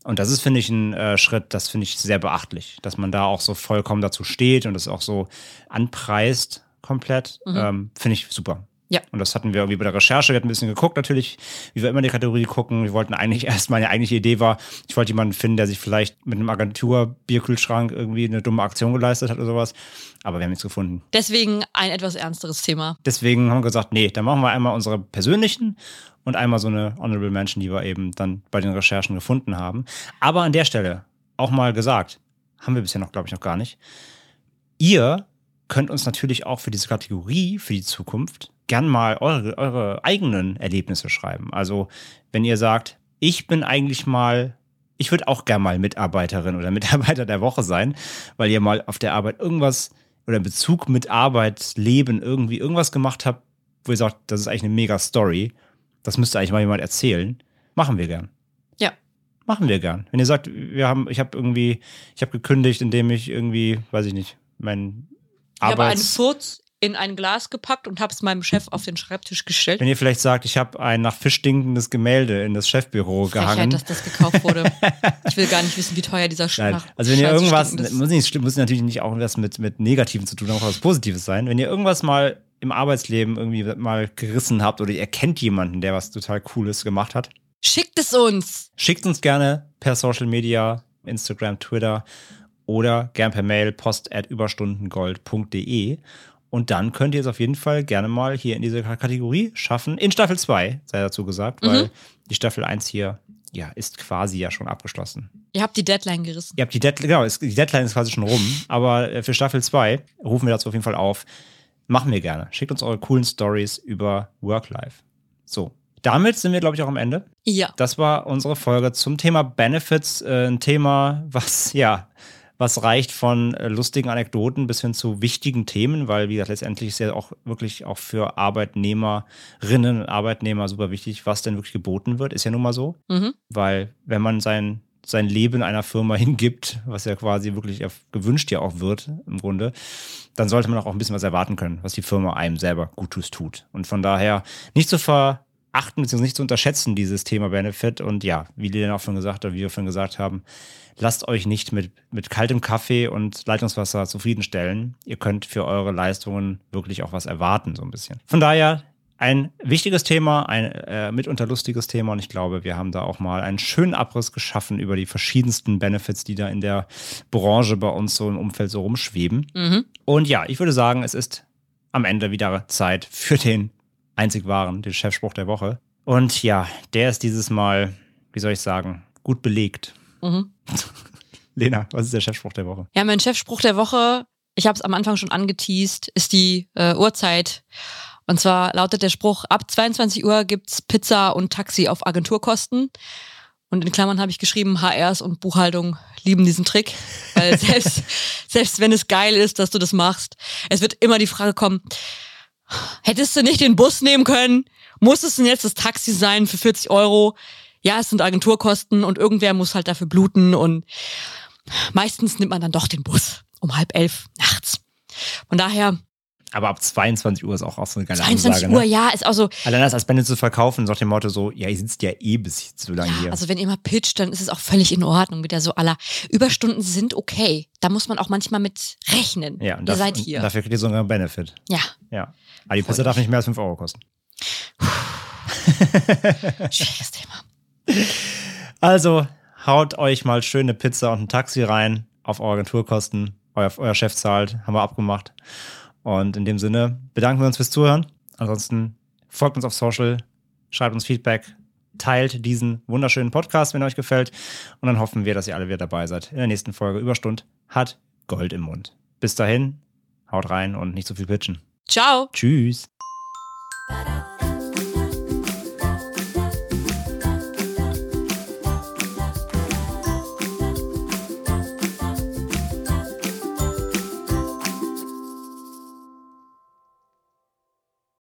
Und das ist, finde ich, ein äh, Schritt, das finde ich sehr beachtlich, dass man da auch so vollkommen dazu steht und es auch so anpreist komplett. Ähm, finde ich super. Ja. Und das hatten wir irgendwie bei der Recherche. Wir hatten ein bisschen geguckt, natürlich, wie wir immer die Kategorie gucken. Wir wollten eigentlich <laughs> erst, meine eigentliche Idee war, ich wollte jemanden finden, der sich vielleicht mit einem Agentur-Bierkühlschrank irgendwie eine dumme Aktion geleistet hat oder sowas. Aber wir haben nichts gefunden. Deswegen ein etwas ernsteres Thema. Deswegen haben wir gesagt, nee, dann machen wir einmal unsere persönlichen und einmal so eine Honorable Mention, die wir eben dann bei den Recherchen gefunden haben. Aber an der Stelle auch mal gesagt, haben wir bisher noch, glaube ich, noch gar nicht. Ihr könnt uns natürlich auch für diese Kategorie, für die Zukunft, gern mal eure, eure eigenen Erlebnisse schreiben. Also, wenn ihr sagt, ich bin eigentlich mal, ich würde auch gern mal Mitarbeiterin oder <laughs> Mitarbeiter der Woche sein, weil ihr mal auf der Arbeit irgendwas oder in Bezug mit Arbeit, Leben irgendwie irgendwas gemacht habt, wo ihr sagt, das ist eigentlich eine mega Story. Das müsste eigentlich mal jemand erzählen. Machen wir gern. Ja. Machen wir gern. Wenn ihr sagt, wir haben, ich habe irgendwie, ich habe gekündigt, indem ich irgendwie, weiß ich nicht, mein Ich habe einen. Furz in ein Glas gepackt und habe es meinem Chef auf den Schreibtisch gestellt. Wenn ihr vielleicht sagt, ich habe ein nach Fisch stinkendes Gemälde in das Chefbüro Frechheit, gehangen. dass das gekauft wurde. <laughs> ich will gar nicht wissen, wie teuer dieser Sch- Nein. nach Also wenn ihr irgendwas, muss, nicht, muss natürlich nicht auch was mit, mit Negativen zu tun haben, auch was Positives sein. Wenn ihr irgendwas mal im Arbeitsleben irgendwie mal gerissen habt oder ihr kennt jemanden, der was total Cooles gemacht hat, Schickt es uns. schickt uns gerne per Social Media, Instagram, Twitter oder gern per Mail post at überstundengold.de und dann könnt ihr es auf jeden Fall gerne mal hier in diese Kategorie schaffen. In Staffel 2, sei dazu gesagt, weil die Staffel 1 hier ja, ist quasi ja schon abgeschlossen. Ihr habt die Deadline gerissen. Ihr habt die Deadline, genau, es- die Deadline ist quasi schon rum, aber äh, für Staffel 2 rufen wir dazu auf jeden Fall auf. Machen wir gerne. Schickt uns eure coolen Stories über Work-Life. So, damit sind wir, glaube ich, auch am Ende. Ja. Das war unsere Folge zum Thema Benefits. Äh, ein Thema, was, ja, was reicht von äh, lustigen Anekdoten bis hin zu wichtigen Themen, weil, wie gesagt, letztendlich ist ja auch wirklich auch für Arbeitnehmerinnen und Arbeitnehmer super wichtig, was denn wirklich geboten wird. Ist ja nun mal so. Mhm. Weil, wenn man sein, sein Leben einer Firma <laughs> hingibt, was ja quasi wirklich gewünscht ja auch wird, im Grunde, dann sollte man auch ein bisschen was erwarten können, was die Firma einem selber Gutes tut. Und von daher nicht zu verachten, beziehungsweise nicht zu unterschätzen, dieses Thema Benefit. Und ja, wie Lilian auch schon gesagt hat, wie wir schon gesagt haben, lasst euch nicht mit, mit kaltem Kaffee und Leitungswasser zufriedenstellen. Ihr könnt für eure Leistungen wirklich auch was erwarten, so ein bisschen. Von daher ein wichtiges Thema, ein äh, mitunter lustiges Thema und ich glaube, wir haben da auch mal einen schönen Abriss geschaffen über die verschiedensten Benefits, die da in der Branche bei uns so im Umfeld so rumschweben. Mhm. Und ja, ich würde sagen, es ist am Ende wieder Zeit für den einzig wahren, den Chefspruch der Woche. Und ja, der ist dieses Mal, wie soll ich sagen, gut belegt. Mhm. <laughs> Lena, was ist der Chefspruch der Woche? Ja, mein Chefspruch der Woche, ich habe es am Anfang schon angeteased, ist die äh, Uhrzeit. Und zwar lautet der Spruch, ab 22 Uhr gibt's Pizza und Taxi auf Agenturkosten. Und in Klammern habe ich geschrieben, HRs und Buchhaltung lieben diesen Trick. Weil <laughs> selbst, selbst wenn es geil ist, dass du das machst, es wird immer die Frage kommen, hättest du nicht den Bus nehmen können? Muss es denn jetzt das Taxi sein für 40 Euro? Ja, es sind Agenturkosten und irgendwer muss halt dafür bluten und meistens nimmt man dann doch den Bus um halb elf nachts. Von daher, Aber ab 22 Uhr ist auch, auch so eine geile 22 Ansage, Uhr, ne? ja, ist auch so. Allein das als Bände zu verkaufen, sagt dem Motto so, ja, ihr sitzt ja eh bis so lange Ja, hier. also wenn ihr mal pitcht, dann ist es auch völlig in Ordnung. Wieder so aller Überstunden sind okay. Da muss man auch manchmal mit rechnen. ja, und ihr das- seid und hier. dafür kriegt ihr sogar einen Benefit. ja, Ja. Aber die Pizza darf nicht mehr als 5 Euro kosten. schwieriges Thema. Also, haut euch mal schöne Pizza und ein Taxi rein auf eure Agenturkosten. Euer, euer Chef zahlt, haben wir abgemacht. Und in dem Sinne bedanken wir uns fürs Zuhören. Ansonsten folgt uns auf Social, schreibt uns Feedback, teilt diesen wunderschönen Podcast, wenn er euch gefällt. Und dann hoffen wir, dass ihr alle wieder dabei seid. In der nächsten Folge Überstund hat Gold im Mund. Bis dahin, haut rein und nicht zu viel pitchen. Ciao. Tschüss.